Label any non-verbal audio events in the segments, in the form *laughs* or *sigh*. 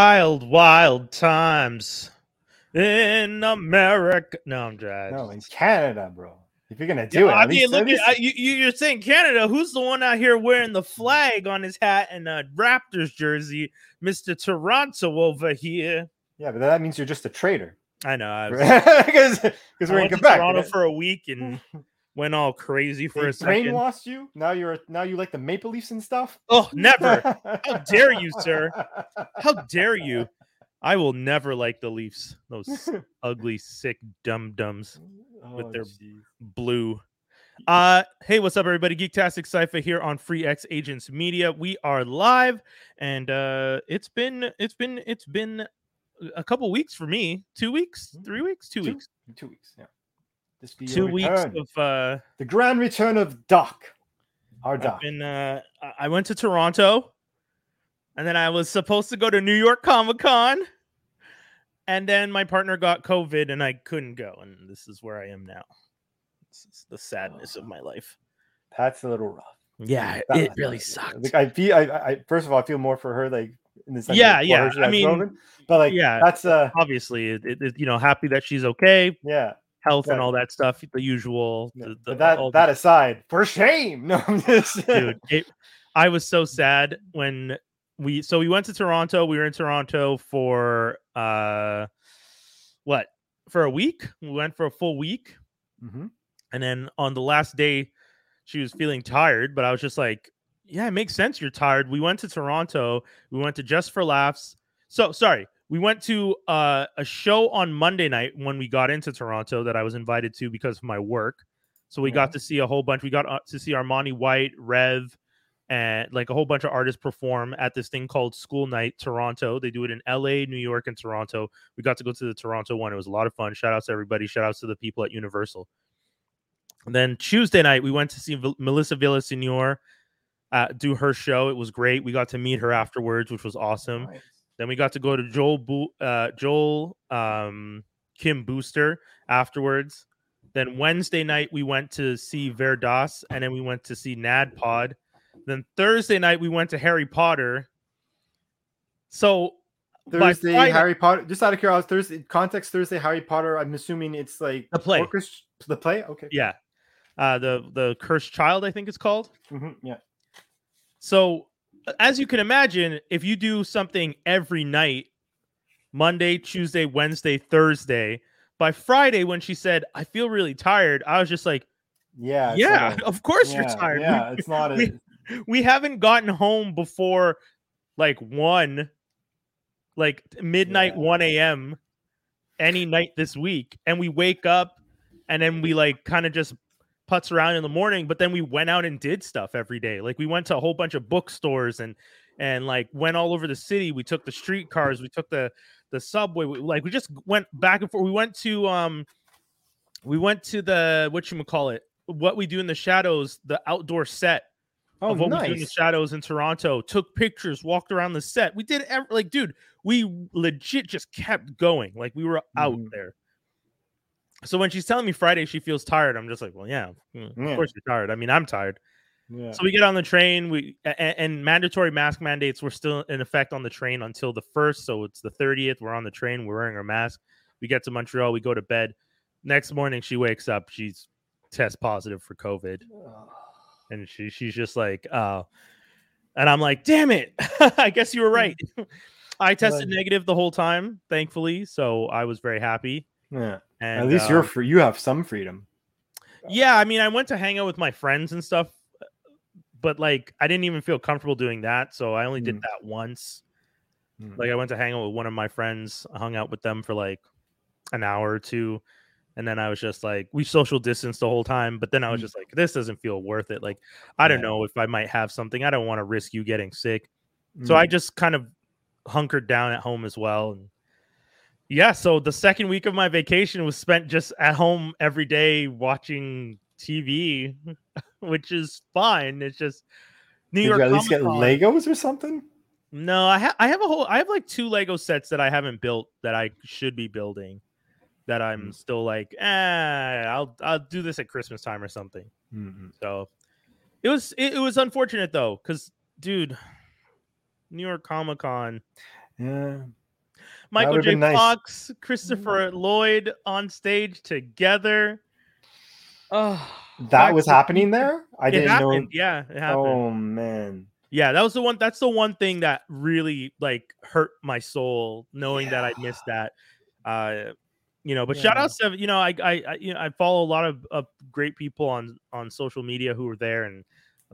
Wild, wild times in America. No, I'm just. No, in Canada, bro. If you're gonna do Yeah, it, I mean, look at you, you- you're saying Canada. Who's the one out here wearing the flag on his hat and a Raptors jersey? Mister Toronto over here. yeah, but that means you're just a traitor. I know. Was, *laughs* Because we're in Quebec. Toronto right? for a week and *laughs* went all crazy for They a second. brainwashed you. Now you're now you like the Maple Leafs and stuff. Oh, never! How dare you, sir? *laughs* How dare you? I will never like the Leafs. Those *laughs* ugly, sick dum dums. with Oh, their- jeez. blue. Uh hey, what's up, everybody? Geektastic Cypher here on Free X Agents Media. We are live, and uh it's been it's been it's been a couple weeks for me. Two weeks, three weeks, two, Two- weeks, Two weeks. Yeah. This be two weeks of uh the grand return of Doc. Our Doc. been uh I- went to Toronto and then I was supposed to go to New York Comic Con. And then my partner got COVID and I couldn't go. And this is where I am now. This is the sadness of my life. That's a little rough. Yeah, That- it really I sucked. I feel. I, I first of all, I feel more for her, like in the sense. Yeah, yeah, I mean, but like, yeah. that's uh, obviously it, it- you know happy that she's okay yeah. Health and all that stuff the usual yeah. the, the, but that all the- aside, for shame. *laughs* No, I'm just *laughs* dude it, i was so sad when we so we went to toronto we were in toronto for uh what for a week we went for a full week Mhm. and then on the last day she was feeling tired but i was just like yeah it makes sense you're tired we went to toronto we went to just for laughs so sorry we went to uh, a show on monday night when we got into toronto that i was invited to because of my work so we got to see a whole bunch we got uh, to see armani white rev and like a whole bunch of artists perform at this thing called school night toronto they do it in la new york and toronto we got to go to the toronto one it was a lot of fun shout outs to everybody shout outs to the people at universal and then Tuesday night, we went to see Vil- Melissa Villasenor uh, do her show. It was great. We got to meet her afterwards, which was awesome. Nice. Then we got to go to Joel Bo- uh, Joel um, Kim Booster afterwards. Then Wednesday night we went to see Verdas, and then we went to see Nad Pod. Then Thursday night we went to Harry Potter. So Thursday, Friday- Harry Potter. Just out of curiosity, Thursday context. Thursday, Harry Potter. I'm assuming it's like The play. orchestra- The play. Okay. yeah, uh, the the Cursed Child, I think it's called. Mhm, Yeah. So, as you can imagine, if you do something every night, Monday, Tuesday, Wednesday, Thursday, by Friday, when she said, I feel really tired, I was just like, Yeah. Yeah, like of course yeah, you're tired. We- Yeah, *laughs* it's not. A, we- We, haven't gotten home before like one, like midnight, Yeah. 1 a.m. any night this week. And we wake up and then we like kind of just putz around in the morning, but then we went out and did stuff every day. Like we went to a whole bunch of bookstores and and like went all over the city. We took the streetcars, we took the the subway. We, like we just went back and forth. We went to um we went to the what you call it, what we do in the shadows, the outdoor set oh, of what we do in the nice. shadows in Toronto. Took pictures, walked around the set. We did every, like, dude, we legit just kept going. Like we were out Mhm. there. So when she's telling me Friday she feels tired, I'm just like, well, yeah, mm, Yeah. of course you're tired. I mean, I'm tired. Yeah. So we get on the train. We and, and mandatory mask mandates were still in effect on the train until the first. So it's the 30th. We're on the train. We're wearing our mask. We get to Montreal. We go to bed. Next morning, she wakes up. She's test positive for COVID and she she's just like uh and i'm like damn it *laughs* i guess you were right *laughs* i tested negative the whole time thankfully so i was very happy yeah. And At least you're um, free. You have some freedom. yeah i mean i went to hang out with my friends and stuff but like i didn't even feel comfortable doing that so i only did Mm. that once Mm. like i went to hang out with one of my friends I hung out with them for like an hour or two and then i was just like we social distanced the whole time but then i was Mm. just like this doesn't feel worth it like i don't Yeah. know if i might have something i don't want to risk you getting sick So I Mm. just kind of hunkered down at home as well. And yeah, so the second week of my vacation was spent just at home every day watching TV, *laughs* which is fine. It's just New Did York. you at least get Legos or something? No, I have I have a whole I have like two Lego sets that I haven't built that I should be building. That I'm Mm. still like, eh, I'll I'll do this at Christmas time or something. Mhm. So it was it, it was unfortunate though, because dude, New York Comic Con. Yeah. Michael J. been nice. Mm. Fox, Christopher Lloyd on stage together. Oh, That back was happening there. I It didn't happened. know. Yeah, it happened. Oh man. Yeah, that was the one. That's the one thing that really like hurt my soul, knowing that I missed that. Uh, you know, but shout Yeah. outs to you know, I I, I you know I follow a lot of, of great people on on social media who were there, and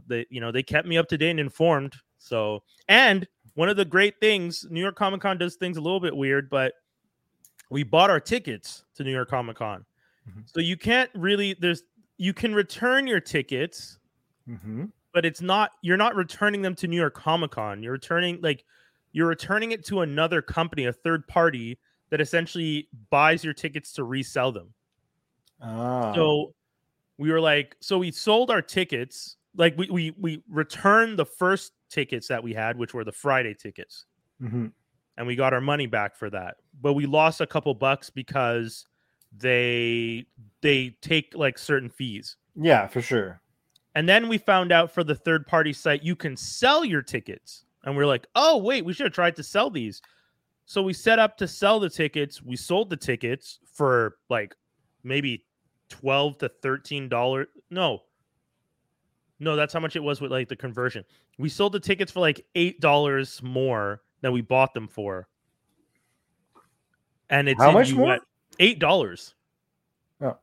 they you know they kept me up to date and informed. So, and one of the great things, New York Comic Con does things a little bit weird, but we bought our tickets to New York Comic Con, Mhm. so you can't really there's you can return your tickets hmm but it's not you're not returning them to New York Comic Con. You're returning like you're returning it to another company, a third party that essentially buys your tickets to resell them. Ah. So we were like, so we sold our tickets, like we we we returned the first tickets that we had, which were the Friday tickets, Mhm. and we got our money back for that. But we lost a couple bucks because they they take like certain fees. Yeah, for sure. And then we found out for the third party site, you can sell your tickets. And we're like, oh, wait, we should have tried to sell these. So we set up to sell the tickets. We sold the tickets for like maybe 12 to 13 dollars. No. No, that's how much it was with like the conversion. We sold the tickets for like eight dollars more than we bought them for. And it's How much more? Eight dollars Oh.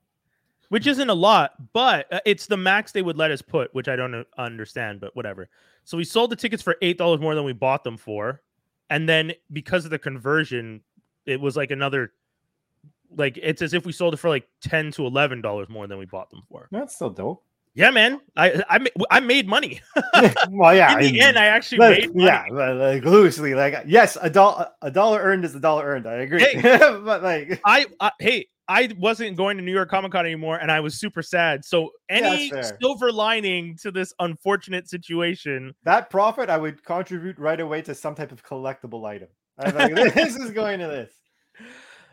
which isn't a lot, but uh, it's the max they would let us put, which I don't uh, understand, but whatever. So we sold the tickets for eight dollars more than we bought them for, and then because of the conversion, it was like another, like it's as if we sold it for like ten to eleven dollars more than we bought them for. That's still dope. Yeah, man, I I, I made money. *laughs* well, yeah. In the I- end, I actually like, made money. yeah, like loosely, like yes, a dollar a dollar earned is a dollar earned. I agree, Hey, *laughs* but like I, I hey, I wasn't going to New York Comic Con anymore, and I was super sad. So any fair. silver lining to this unfortunate situation that profit, I would contribute right away to some type of collectible item. I'm like, *laughs* this is going to this.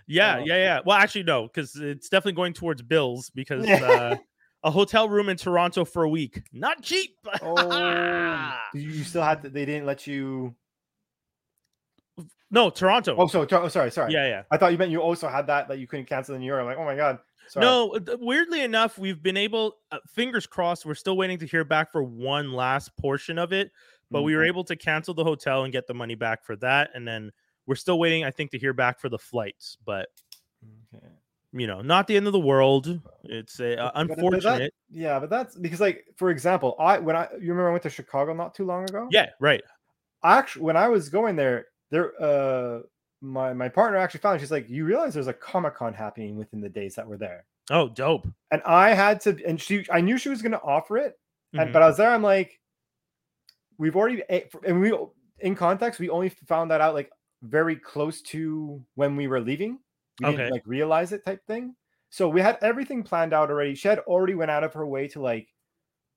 Yeah, Oh. yeah, yeah. Well, actually, no, because it's definitely going towards bills because uh, a hotel room in Toronto for a week, not cheap. *laughs* Oh, you still had to, they didn't let you. no, Toronto. Oh, so oh, sorry, sorry. yeah, yeah. I thought you meant you also had that that you couldn't cancel in New York. I'm like, oh my god. Sorry. No, weirdly enough, we've been able. Uh, fingers crossed. We're still waiting to hear back for one last portion of it, but we were able to cancel the hotel and get the money back for that, and then we're still waiting. I think to hear back for the flights, but Okay. You know, not the end of the world. It's uh, But- but that- unfortunate. Yeah, but that's because, like, for example, I when I you remember I went to Chicago not too long ago. yeah, right. actually when I was going there, there uh my my partner actually found she's like, you realize there's a Comic Con happening within the days that we're there. Oh, dope. And I had to and she I knew she was gonna offer it, and Mhm. but I was there, I'm like, we've already eh, and we in context, we only found that out like very close to when we were leaving. We Okay. didn't like realize it type thing. So we had everything planned out already. She had already went out of her way to like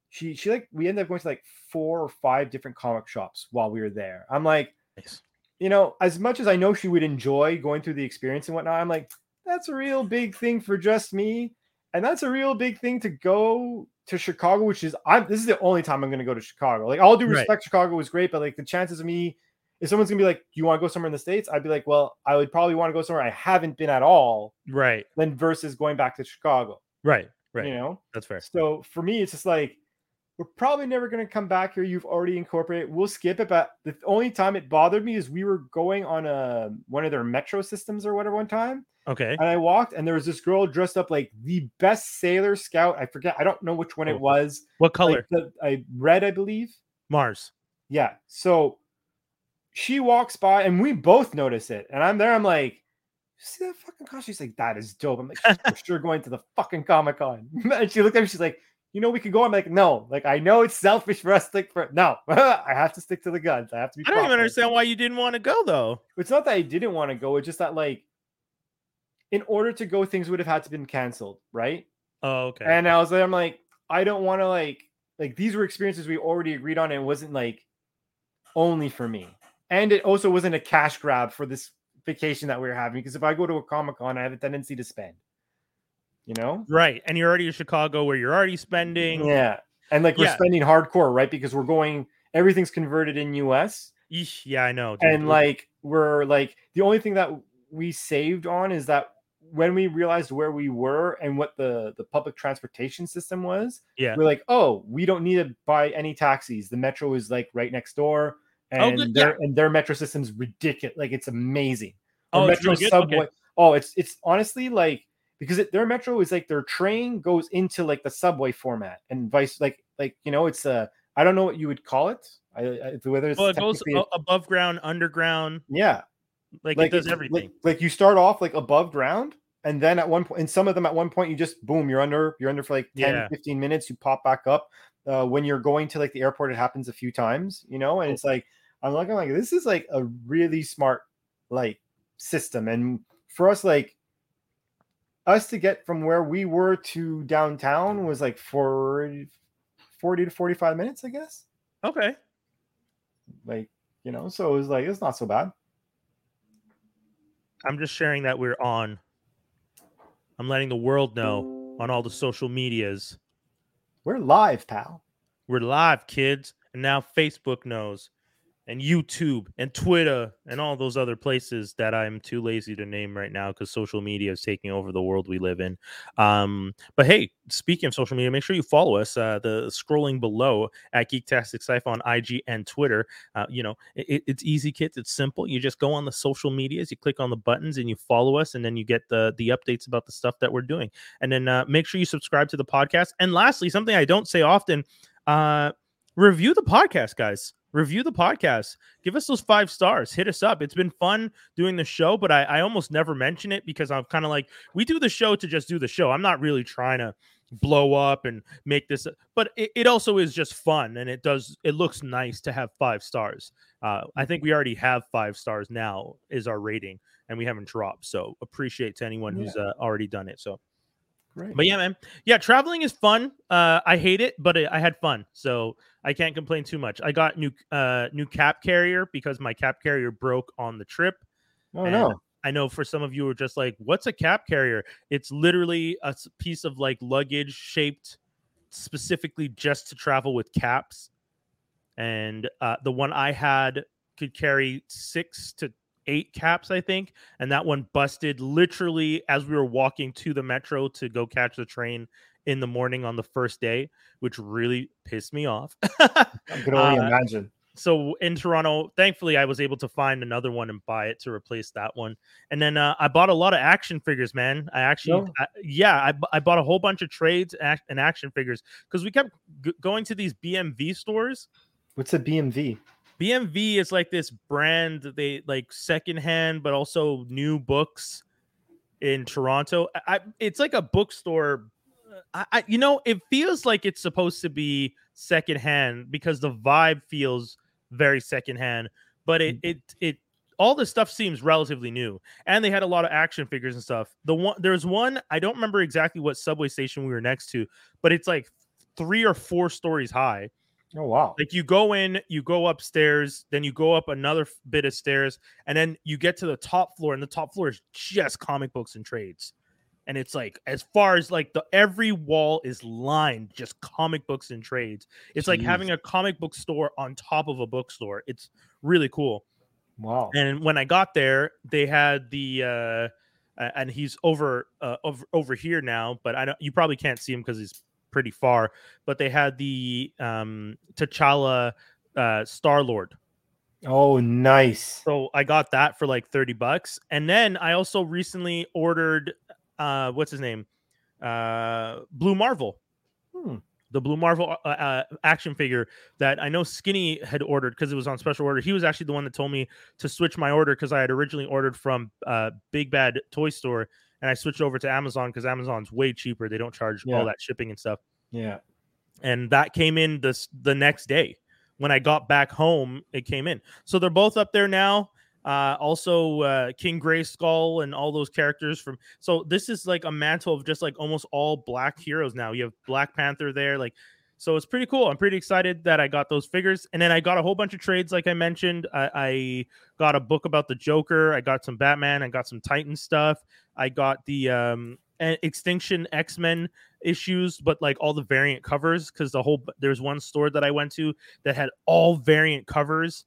she she like we ended up going to like four or five different comic shops while we were there. I'm like, Nice. you know, as much as I know she would enjoy going through the experience and whatnot, I'm like, that's a real big thing for just me. And that's a real big thing to go to Chicago, which is I'm this is the only time I'm gonna go to Chicago. Like all due Right. respect, Chicago was great, but like the chances of me, if someone's gonna be like, Do you want to go somewhere in the States? I'd be like, Well, I would probably want to go somewhere I haven't been at all, Right, Then versus going back to Chicago. right, right. You know? That's fair. So for me, it's just like we're probably never going to come back here. You've already incorporated. We'll skip it, but the only time it bothered me is we were going on a one of their metro systems or whatever one time, Okay. and I walked and there was this girl dressed up like the best Sailor Scout. I forget. I don't know which one Oh. it was. What color? Like the, I red, I believe. Mars. Yeah. So she walks by and we both notice it, and I'm there. I'm like. See that fucking costume? She's like, that is dope. I'm like, for *laughs* sure going to the fucking Comic Con. *laughs* and she looked at me, she's like, you know, we could go. I'm like, no, like I know it's selfish for us to stick for no. *laughs* I have to stick to the guns. I have to be. I don't even understand why you didn't want to go though. It's not that I didn't want to go. It's just that like, in order to go, things would have had to been canceled, right? Oh, okay. And I was like, I'm like, I don't want to like like these were experiences we already agreed on, and it wasn't like only for me. And it also wasn't a cash grab for this vacation that we were having. Because if I go to a Comic Con, I have a tendency to spend. You know? right. And you're already in Chicago where you're already spending. Yeah. And like we're spending hardcore, right? Because we're going, everything's converted in US. Eesh, yeah, I know. dude. and like we're like the only thing that we saved on is that when we realized where we were and what the the public transportation system was yeah. we're like oh we don't need to buy any taxis the metro is like right next door and Oh, good, their and their metro system's ridiculous like it's amazing Oh, Their it's really subway Okay. oh it's it's honestly like because it, their metro is like their train goes into like the subway format and vice like like you know it's a i don't know what you would call it I, I whether it's Well, it goes a- above ground, underground. yeah Like, like it does everything. Like, like you start off like above ground, and then at one point, and some of them at one point, you just boom, you're under, you're under for like 10, Yeah. 15 minutes, you pop back up. Uh, when you're going to like the airport, it happens a few times, you know, and it's like I'm like, I'm like, this is like a really smart like system. And for us, like us to get from where we were to downtown was like 40, 40 to 45 minutes, I guess. okay. Like, you know, so it was like it's not so bad. I'm just sharing that we're on. I'm letting the world know on all the social medias. We're live, pal. We're live, kids. And now Facebook knows, and YouTube, and Twitter, and all those other places that I'm too lazy to name right now because social media is taking over the world we live in. Um, but hey, speaking of social media, make sure you follow us. Uh, the scrolling below at Geektastic Sci on IG and Twitter. Uh, you know, it, it's easy, kids. It's simple. You just go on the social medias, you click on the buttons, and you follow us, and then you get the the updates about the stuff that we're doing. And then uh, make sure you subscribe to the podcast. And lastly, something I don't say often. Uh, review the podcast, guys. Review the podcast. Give us those five stars. Hit us up. It's been fun doing the show, but I, I almost never mention it because I'm kind of like, we do the show to just do the show. I'm not really trying to blow up and make this, but it, it also is just fun and it does, it looks nice to have five stars. Uh, I think we already have five stars now, is our rating, and we haven't dropped. So appreciate to anyone who's uh, already done it. So Great. but yeah, man. Yeah, traveling is fun. Uh, I hate it, but I I had fun, so I can't complain too much. I got new uh new cap carrier because my cap carrier broke on the trip. oh and no. I know for some of you are just like, "What's a cap carrier?" It's literally a piece of like luggage shaped specifically just to travel with caps. And uh, the one I had could carry six to eight caps, I think. And that one busted literally as we were walking to the metro to go catch the train in the morning on the first day, which really pissed me off. I can only *laughs* Uh, imagine. so in Toronto, thankfully, I was able to find another one and buy it to replace that one. And then uh, I bought a lot of action figures, man. I actually, No. I- yeah, I, I bought a whole bunch of trades and action figures because we kept g- going to these BMV stores. What's a BMV? BMV is like this brand that they like secondhand, but also new books in Toronto. I, it's like a bookstore. Uh, I, I you know it feels like it's supposed to be secondhand because the vibe feels very secondhand, but it mm. it it all this stuff seems relatively new, and they had a lot of action figures and stuff. The one there's one I don't remember exactly what subway station we were next to, but it's like three or four stories high Oh wow. like you go in, you go upstairs, then you go up another bit of stairs, and then you get to the top floor, and the top floor is just comic books and trades. And it's like as far as like the every wall is lined just comic books and trades. It's like having a comic book store on top of a bookstore. It's really cool. Wow. And when I got there, they had the uh and he's over uh over, over here now, but I don't you probably can't see him because he's pretty far. But they had the um T'Challa uh Star Lord. Oh nice. So I got that for like 30 bucks. And then I also recently ordered uh what's his name? Uh Blue Marvel Hmm. the Blue Marvel uh, uh, action figure that I know Skinny had ordered because it was on special order. He was actually the one that told me to switch my order because I had originally ordered from uh, Big Bad Toy Store and I switched over to Amazon because Amazon's way cheaper. They don't charge Yeah. all that shipping and stuff. Yeah. And that came in this the next day when I got back home. It came in, so they're both up there now. Uh, also, uh, King Grayskull and all those characters from. So this is like a mantle of just like almost all black heroes now. You have Black Panther there, like. So it's pretty cool. I'm pretty excited that I got those figures, and then I got a whole bunch of trades, like I mentioned. I, I got a book about the Joker. I got some Batman. I got some Titan stuff. I got the um, Extinction X Men issues, but like all the variant covers because the whole there's one store that I went to that had all variant covers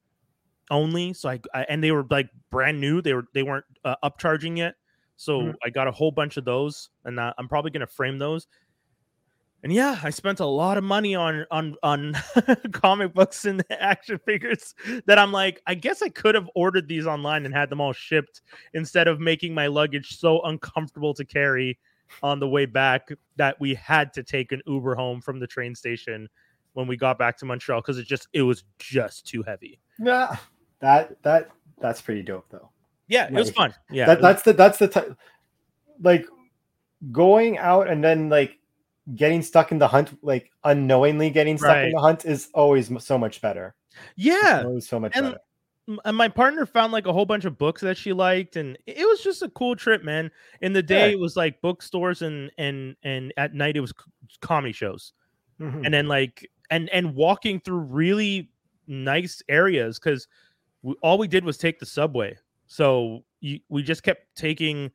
only. So I, I and they were like brand new. They were they weren't uh, upcharging yet. So Mhm. I got a whole bunch of those, and uh, I'm probably gonna frame those. And yeah, I spent a lot of money on on on *laughs* comic books and *laughs* action figures that I'm like, I guess I could have ordered these online and had them all shipped instead of making my luggage so uncomfortable to carry on the way back that we had to take an Uber home from the train station when we got back to Montreal because it just it was just too heavy. Yeah, that that that's pretty dope though. Yeah, it was fun. Yeah, that, that's the that's the type like going out and then like getting stuck in the hunt like unknowingly getting stuck Right. in the hunt is always so much better yeah. so much And- better and my partner found like a whole bunch of books that she liked and it was just a cool trip man in the day Yeah. it was like bookstores and and and at night it was comedy shows Mhm. and then like and and walking through really nice areas because all we did was take the subway so you, we just kept taking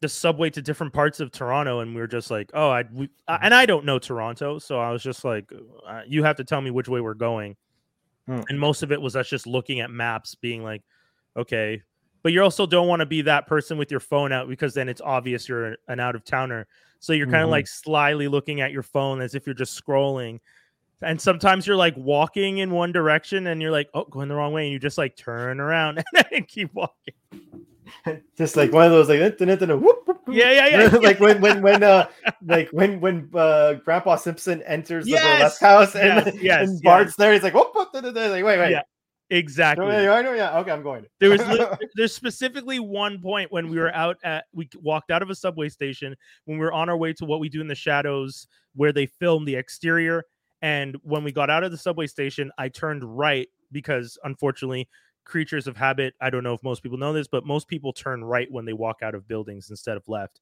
the subway to different parts of toronto and we were just like oh i we, I- and i don't know toronto so i was just like uh, you have to tell me which way we're going. Hmm. and most of it was us just looking at maps being like okay. But you also don't want to be that person with your phone out because then it's obvious you're an out of towner so you're kind of Mhm. like slyly looking at your phone as if you're just scrolling. And sometimes you're like walking in one direction and you're like oh going the wrong way and you just like turn around *laughs* and keep walking *laughs* just like one of those like dun- whoop, whoop, yeah yeah yeah. *laughs* Like when when when uh like when when uh grandpa simpson enters the Yes! burlesque house and, Yes, *laughs* yes, and bart's there he's like whoop, whoop, dun- dun. like wait wait. Yeah, exactly. I know, yeah okay i'm going. There was there's specifically one point when we were out at we walked out of a subway station when we were on our way to what we do in the shadows where they film the exterior and when we got out of the subway station I turned right because unfortunately creatures of habit I don't know if most people know this but most people turn right when they walk out of buildings instead of left.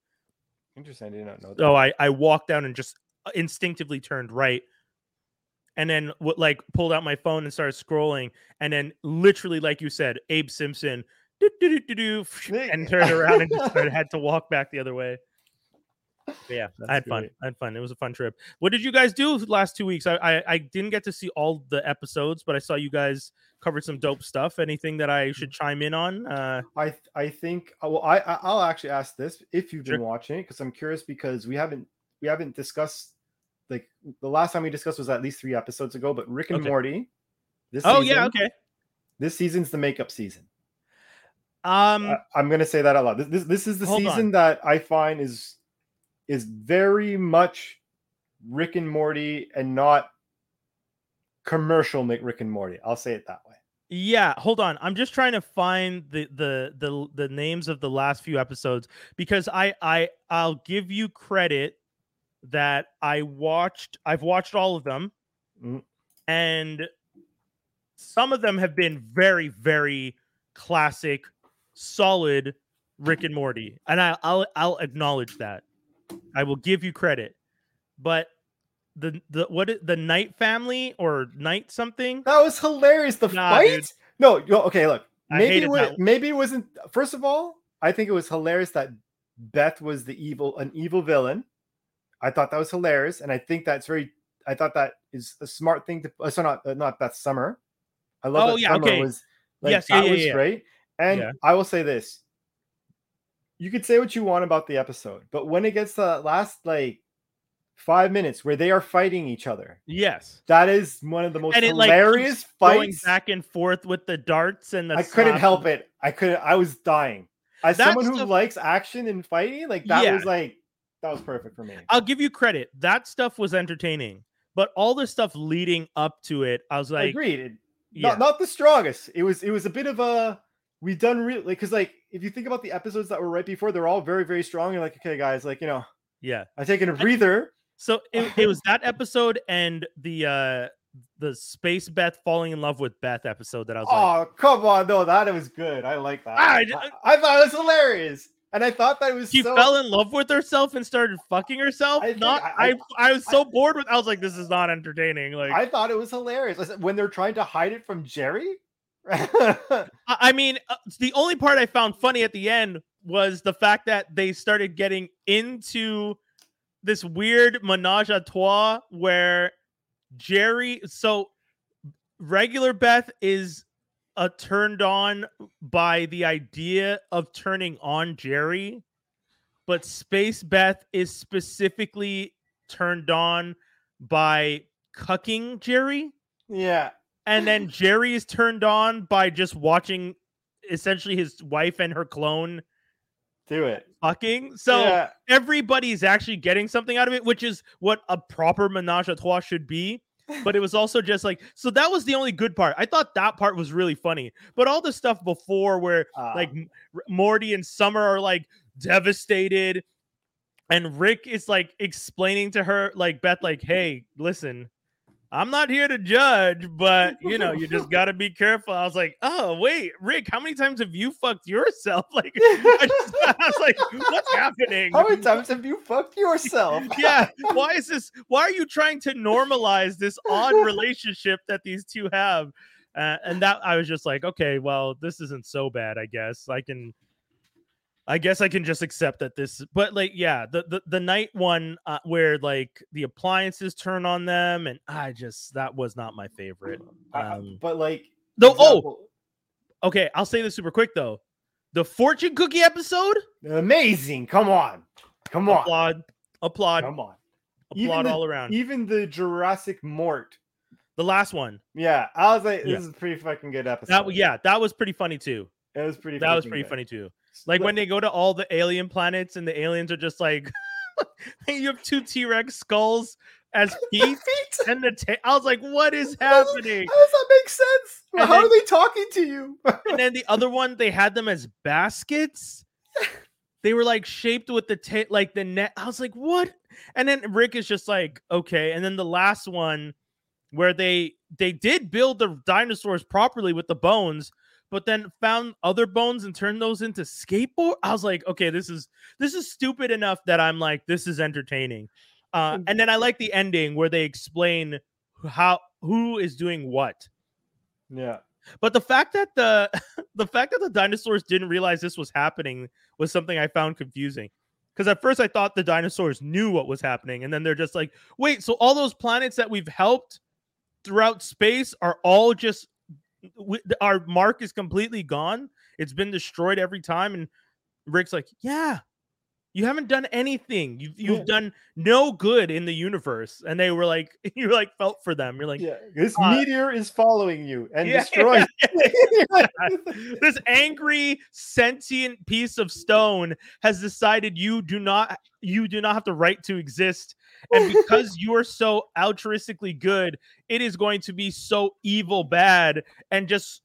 Interesting i did not know that. So I I walked down and just uh, instinctively turned right. And then what like pulled out my phone and started scrolling and then literally like you said Abe Simpson and turned around and just started, had to *laughs* walk back the other way. But yeah, I had fun. I had fun. It was a fun trip. What did you guys do last two weeks? I, I I didn't get to see all the episodes, but I saw you guys covered some dope stuff. Anything that I should chime in on? Uh, I I think uh, well I I'll actually ask this if you've been watching it because I'm curious because we haven't we haven't discussed like the last time we discussed was at least three episodes ago but Rick and Okay. Morty this oh season, yeah, okay. this season's the makeup season Um, I, I'm gonna say that out loud this this, this is the season on. that I find is is very much Rick and Morty and not commercial Rick and Morty I'll say it that way Yeah, hold on. I'm just trying to find the the the the names of the last few episodes because I I I'll give you credit that I watched I've watched all of them Mm. and some of them have been very very classic solid Rick and Morty and I I'll I'll acknowledge that. I will give you credit. But the the what the Knight Family or Knight something? That was hilarious. The Nah, fight? dude. No, okay, look. Maybe it, maybe it wasn't first of all, I think it was hilarious that Beth was the evil an evil villain. I thought that was hilarious and I think that's very I thought that is a smart thing to uh, so not uh, not Beth Summer. I love Oh, that yeah, Summer okay. was like Yes, yeah, that yeah, was yeah. great. And Yeah. I will say this. You could say what you want about the episode, but when it gets to that last like 5 minutes where they are fighting each other, Yes. that is one of the most and it like hilarious going fights. back and forth with the darts and the I couldn't help it. I couldn't. I was dying. As That someone who stuff- likes action and fighting, like that Yeah. was like that was perfect for me. I'll give you credit. That stuff was entertaining, but all the stuff leading up to it, I was like, Agreed. It- yeah, Not not the strongest. It was it was a bit of a we done really because like if you think about the episodes that were right before, they're all very very strong. You're like, okay, guys, like you know, yeah. I'm taking a breather. So *laughs* it, it was that episode and the uh the space Beth falling in love with Beth episode that I was like, Oh come on, no, that was good. I like that. I I I, d- I thought it was hilarious, and I thought that it was she so. fell in love with herself and started fucking herself. I not I- I, I- was so bored with. I was like, this is not entertaining. Like, I thought it was hilarious when they're trying to hide it from Jerry. *laughs* I mean, uh, the only part I found funny at the end was the fact that they started getting into this weird menage a trois where Jerry, so regular Beth is uh, turned on by the idea of turning on Jerry, but Space Beth is specifically turned on by cucking Jerry. Yeah. And then Jerry is turned on by just watching essentially his wife and her clone Do it. fucking. So yeah. everybody's actually getting something out of it, which is what a proper menage a trois should be. But it was also just like so that was the only good part. I thought that part was really funny. But all the stuff before where Ah, like Morty and Summer are like devastated and Rick is like explaining to her like Beth like hey listen I'm not here to judge but *laughs* you know you just got to be careful. I was like oh wait Rick how many times have you fucked yourself? *laughs* Like I, just, *laughs* I was like what's happening? How many times have you fucked yourself? yeah why is this why are you trying to normalize this odd relationship that these two have? Uh, and that i was just like okay well this isn't so bad i guess. I can i guess i can just accept that this but like yeah the the, the night one uh, where like the appliances turn on them and i just that was not my favorite um but like, though oh okay i'll say this super quick though the fortune cookie episode amazing. Come on. Come on. applaud applaud Come on. Applaud the- all around Even the Jurassic Mort. the last one Yeah. I was like, this Yeah. is a pretty fucking good episode. That yeah, that was pretty funny too. It was pretty That was pretty good. funny too. Like when they go to all the alien planets and the aliens are just like, *laughs* you have two T Rex skulls as *laughs* feet Feet. and the ta- I was like, what is *laughs* happening? How does that make sense? And How then- are they talking to you? And then the other one, they had them as baskets. They were like shaped with the ta- like the net. I was like, what? And then Rick is just like, okay. And then the last one, where they they did build the dinosaurs properly with the bones, but then found other bones and turned those into skateboard. I was like, okay, this is this is stupid enough that I'm like, this is entertaining. Uh, and then I like the ending where they explain how who is doing what. yeah. But the fact that the *laughs* the fact that the dinosaurs didn't realize this was happening was something I found confusing. Because at first I thought the dinosaurs knew what was happening, and then they're just like, "Wait, so all those planets that we've helped throughout space are all just w- our mark is completely gone. It's been destroyed every time." And Rick's like, "Yeah, you haven't done anything. You've you've Yeah. done no good in the universe." And they were like, *laughs* "You like felt for them. You're like, Yeah. This uh, meteor is following you and Yeah, *laughs* destroys. *laughs* this angry sentient piece of stone has decided you do not you do not have the right to exist and because you are so altruistically good it is going to be so evil bad and just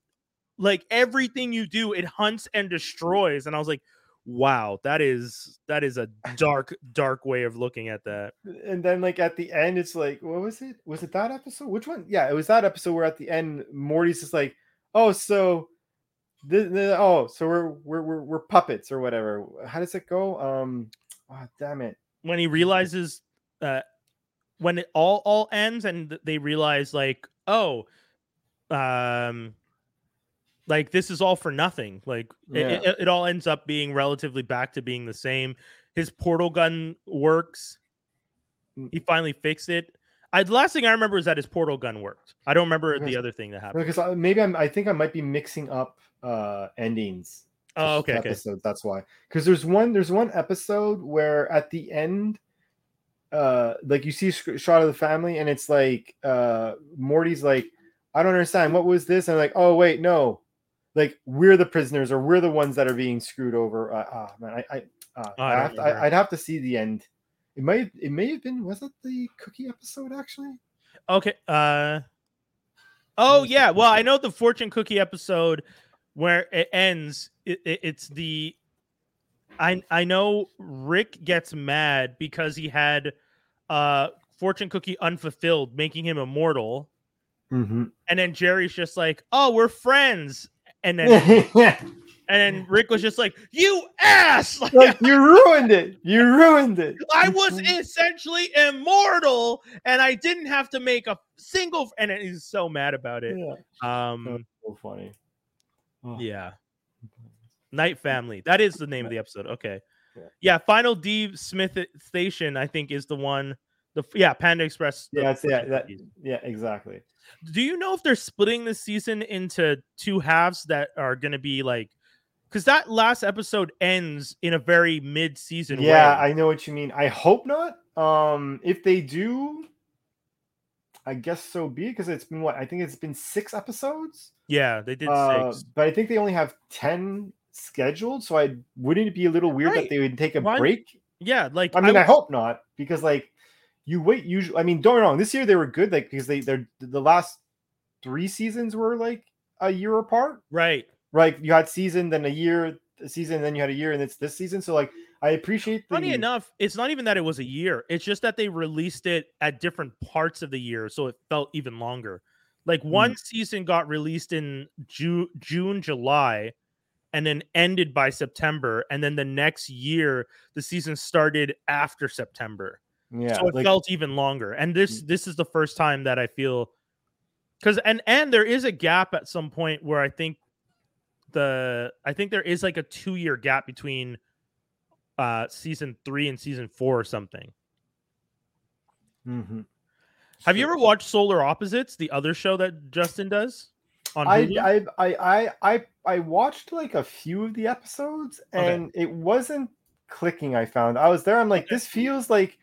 like everything you do it hunts and destroys and i was like wow that is that is a dark dark way of looking at that and then like at the end, it's like, what was it? Was it that episode? Which one? Yeah, it was that episode where at the end, Morty's just like, oh, so the, the oh, so we're we're we're, we're puppets or whatever. How does it go? Um, oh, damn it. when he realizes uh when it all all ends and they realize like oh um like this is all for nothing like it- it, it, all ends up being relatively back to being the same his portal gun works Mm. he finally fixed it I, the last thing i remember is that his portal gun worked i don't remember Because- the other thing that happened Because maybe I'm. I think I might be mixing up uh endings. oh okay okay episodes. That's why. Because there's one there's one episode where at the end, uh, like you see a shot of the family, and it's like uh Morty's like, I don't understand. What was this? And I'm like, oh wait, no, like we're the prisoners or we're the ones that are being screwed over. Uh, ah man, I I, uh, Oh, I have to. I, I'd have to see the end. It might it may have been was it the cookie episode actually? Okay. Uh Oh yeah. Well, I know the fortune cookie episode where it ends. It, it- it's the I I know Rick gets mad because he had uh fortune cookie unfulfilled, making him immortal, Mm-hmm. and then Jerry's just like, "Oh, we're friends," and then *laughs* and then Rick was just like, "You ass!" Like, *laughs* like you ruined it. You ruined it. I was essentially immortal, and I didn't have to make a single. And he's so mad about it. Yeah. Um. So funny. Oh. Yeah. Night Family. That is the name of the episode. Okay. Yeah. Yeah. Final D Smith Station, I think, is the one The yeah, Panda Express. the Yeah, yeah, that, yeah, exactly. Do you know if they're splitting the season into two halves that are going to be like? Because that last episode ends in a very mid-season Yeah, way. I know what you mean. I hope not. Um, if they do, I guess so be because it's been what I think it's been six episodes. yeah, they did Uh, six. but I think they only have ten scheduled. So I wouldn't it be a little weird Right. that they would take a Why- break? Yeah, like I mean, I, was- hope not because like you wait. Usually, I mean, don't get me wrong. This year they were good, like because they they're the last three seasons were like a year apart. right. Right, you had season, then a year, a season, then you had a year, and it's this season. So like, I appreciate the Funny enough, it's not even that it was a year. It's just that they released it at different parts of the year, so it felt even longer. Like Hmm. one season got released in Ju- June, July, and then ended by September, and then the next year the season started after September. Yeah, so it like, felt even longer. And this this is the first time that I feel because and and there is a gap at some point where I think the I think there is like a two year gap between uh season three and season four or something. Mm-hmm. Have you ever watched Solar Opposites, the other show that Justin does on I, I I I I I watched like a few of the episodes Okay. and it wasn't clicking. I found I was there. I'm like, Okay. this feels like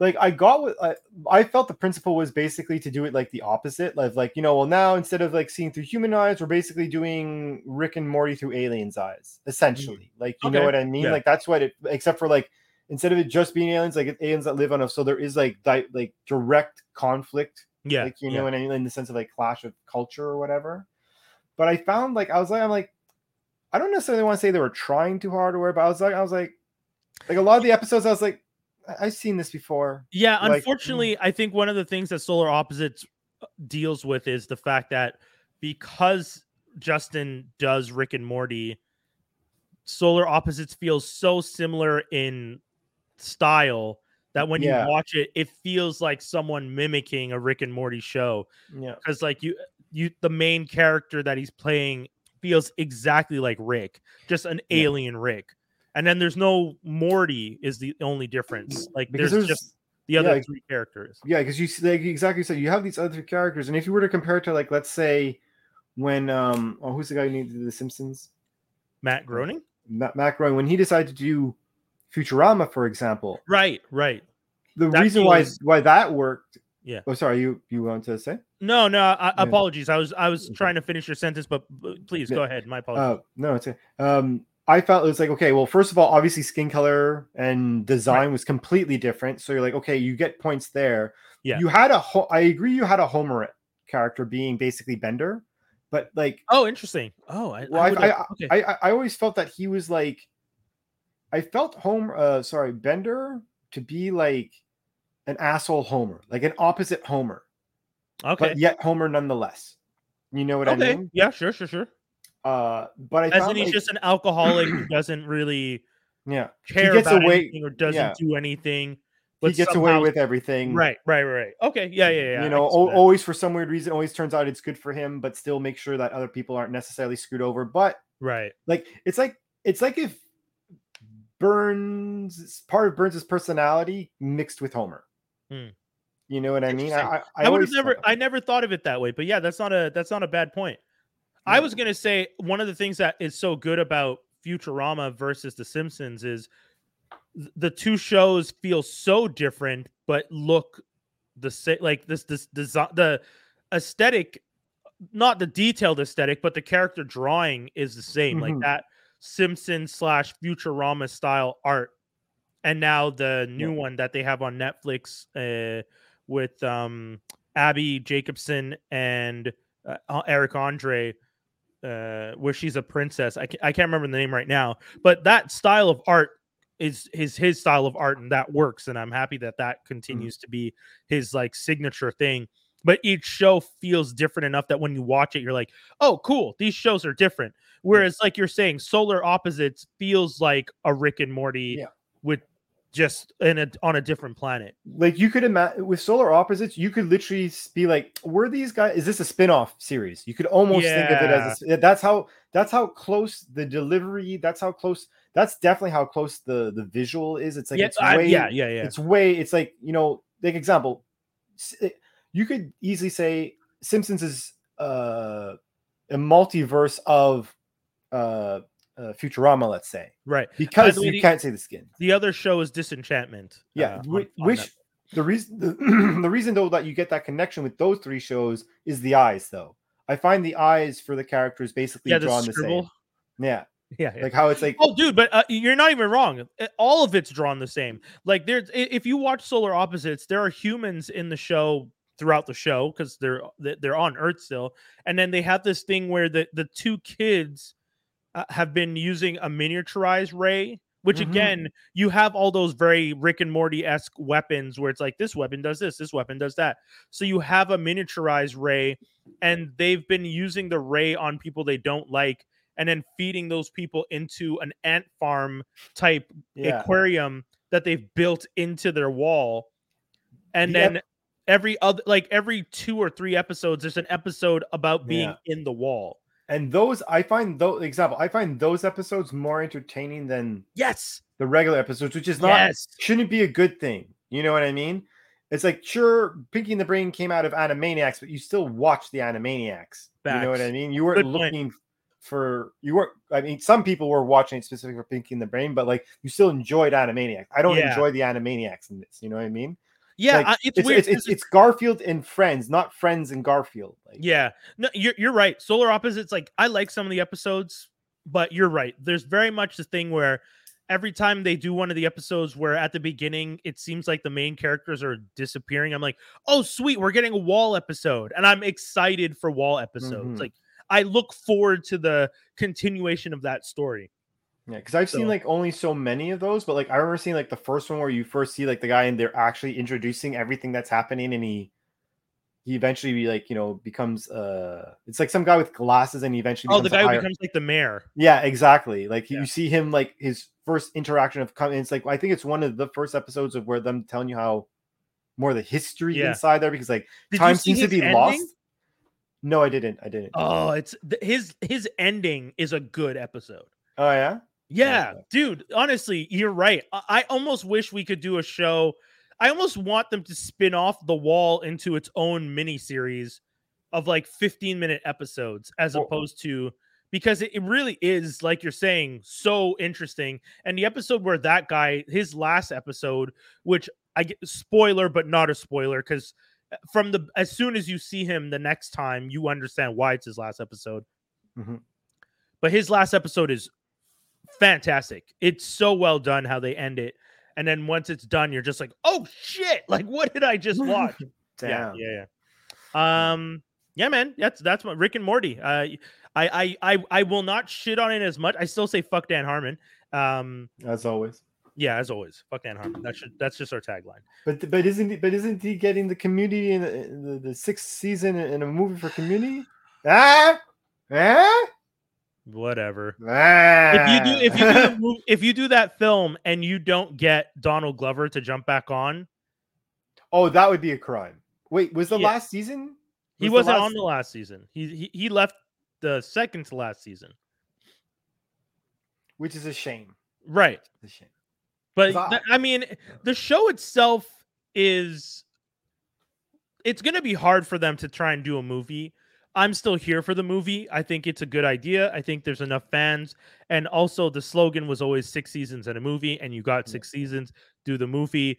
like I got what I, I felt the principle was basically to do it like the opposite, like like you know, well now instead of like seeing through human eyes, we're basically doing Rick and Morty through aliens' eyes, essentially. Mm. Like you know what I mean? Yeah. Like that's what it. Except for like instead of it just being aliens, like aliens that live on us, so there is like di- like direct conflict yeah, like you yeah. know what I mean, in the sense of like clash of culture or whatever. But I found like I was like I'm like I don't necessarily want to say they were trying too hard or whatever, but I was like I was like like a lot of the episodes I was like I've seen this before. Yeah, Like, mm. unfortunately, I think one of the things that Solar Opposites uh, deals with is the fact that because Justin does Rick and Morty, Solar Opposites feels so similar in style that when Yeah. you watch it, it feels like someone mimicking a Rick and Morty show. Yeah. Because like you, you, the main character that he's playing feels exactly like Rick, just an Yeah. alien Rick. And then there's no Morty is the only difference. Like Because there's there's just the other yeah, three characters. yeah, because you see like exactly so you have these other characters, and if you were to compare it to like let's say when um oh who's the guy who needed the Simpsons? Matt Groening? Matt, Matt Groening, when he decided to do Futurama, for example, Right, right. the That reason why feels- why that worked. Yeah. Oh, sorry. You you want to say? No, no, I, Yeah. apologies. I was I was Okay. trying to finish your sentence, but but please Yeah. go ahead. My apologies. Uh, no, it's okay. Um, I felt it was like okay. Well, first of all, obviously skin color and design was completely different. So you're like, okay, you get points there. Yeah. You had a. Ho- I agree. You had a Homer character being basically Bender, but like oh, interesting. Oh, I, well, I, I, I, okay. I, I, I always felt that he was like, I felt Homer, uh, sorry, Bender to be like an asshole Homer, like an opposite Homer, okay. but yet Homer nonetheless. You know what I mean? Yeah, sure, sure, sure. Uh, but I As in he's like, just an alcoholic who *clears throat* doesn't really yeah, care gets about away- anything or doesn't yeah. do anything. he but gets away with everything. Right, right, right. Okay. Yeah, yeah, yeah. you know, can see al- that. always for some weird reason, always turns out it's good for him, but still make sure that other people aren't necessarily screwed over. But right. like, it's like it's like if Burns part of Burns's personality mixed with Homer. Hmm. You know what I mean? I, I, I, would have never I never thought of it that way, but yeah, that's not a that's not a bad point. I was gonna say one of the things that is so good about Futurama versus The Simpsons is the two shows feel so different, but look the same. Like this, this design, the aesthetic, not the detailed aesthetic, but the character drawing is the same. Like Mhm. that Simpson slash Futurama style art, and now the new Yeah. one that they have on Netflix uh, with um, Abbi Jacobson and uh, Eric Andre uh where she's a princess. I, ca- I can't remember the name right now but that style of art is his his style of art and that works and i'm happy that that continues to be his like signature thing. But each show feels different enough that when you watch it you're like oh cool these shows are different. Whereas like you're saying solar opposites feels like a rick and morty Yeah. Just in a on a different planet like you could imagine with Solar Opposites, you could literally be like, "Were these guys? Is this a spin-off series?" You could almost think of it as a, that's how that's how close the delivery. That's how close. That's definitely how close the the visual is. It's like yeah, it's I- way yeah yeah yeah it's way it's like you know like example, you could easily say Simpsons is uh, a multiverse of uh, uh, Futurama, let's say, right. because you the- can't say the skin. The other show is Disenchantment. Yeah, uh, whi- on- on which Netflix. the reason the, *clears throat* the reason though that you get that connection with those three shows is the eyes though. I find the eyes for the characters basically yeah, drawn the scribble. same. Yeah, *laughs* Yeah, yeah. like how it's like Oh, dude, but uh, you're not even wrong. Uh, All of it's drawn the same. Like there's, if you watch Solar Opposites, there are humans in the show throughout the show because they're they're on Earth still, and then they have this thing where the the two kids uh, have been using a miniaturized ray. Which Mhm. again, you have all those very Rick and Morty esque weapons where it's like this weapon does this, this weapon does that. So you have a miniaturized ray, and they've been using the ray on people they don't like and then feeding those people into an ant farm type yeah, aquarium that they've built into their wall and The ep- then every other like every two or three episodes there's an episode about being Yeah. in the wall and those I find those example I find those episodes more entertaining than yes the regular episodes, which is not yes shouldn't be a good thing. You know what I mean? It's like sure, Pinky and the Brain came out of Animaniacs, but you still watch the Animaniacs. You know what I mean? You weren't Good point. looking for you weren't. I mean, some people were watching it specifically for Pinky and the Brain, but like you still enjoyed Animaniacs. I don't Yeah. enjoy the Animaniacs in this. You know what I mean? Yeah Like, I- it's, It's weird it's, it's it's Garfield and Friends, not Friends and Garfield. Like Yeah, no, you're you're right. Solar opposites, like I like some of the episodes, but you're right. There's very much the thing where every time they do one of the episodes where at the beginning it seems like the main characters are disappearing, I'm like, oh sweet, we're getting a wall episode, and I'm excited for wall episodes. Mhm. Like I look forward to the continuation of that story. Yeah, because I've So- seen like only so many of those, but like I remember seeing like the first one where you first see like the guy and they're actually introducing everything that's happening, and he he eventually like you know becomes uh it's like some guy with glasses and he eventually Oh, the guy higher- becomes like the mayor. yeah exactly like Yeah. you see him like his first interaction of coming it's like I think it's one of the first episodes of where them telling you how more the history Yeah. inside there because like Did time seems to be ending? lost. No, I didn't. I didn't. Oh, it's his his ending is a good episode. Oh yeah. Yeah, dude. Honestly, you're right. I, I almost wish we could do a show. I almost want them to spin off the wall into its own mini series of like 15 minute episodes as Well- opposed to because it, it really is like you're saying so interesting and the episode where that guy his last episode which i get spoiler but not a spoiler because from the as soon as you see him the next time you understand why it's his last episode Mhm. but his last episode is fantastic. It's so well done how they end it. And then once it's done, you're just like, oh shit! Like, what did I just watch? *laughs* yeah, yeah, yeah. Um, yeah, man. That's that's what Rick and Morty. Uh, I I I I will not shit on it as much. I still say fuck Dan Harmon. Um, As always. yeah, as always, fuck Dan Harmon. That should that's just our tagline. But but isn't he, but isn't he getting the community in the, the, the sixth season in a movie for community? Ah, ah, Whatever. ah. If you do if you do the mov- if you do that film and you don't get Donald Glover to jump back on, oh, that would be a crime. Wait, was the Yeah. last season? he Was the wasn't last- on the last season. He, he he left the second to last season. which is a shame. Right. It's a shame. But I- th- I mean, the show itself is it's going to be hard for them to try and do a movie. I'm still here for the movie. I think it's a good idea. I think there's enough fans. And also the slogan was always six seasons in a movie and you got Yeah. six seasons, do the movie,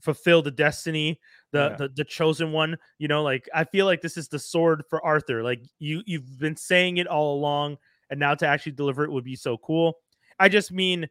fulfill the destiny, the, Yeah. the the chosen one, you know, like I feel like this is the sword for Arthur. Like you you've been saying it all along and now to actually deliver it would be so cool. I just mean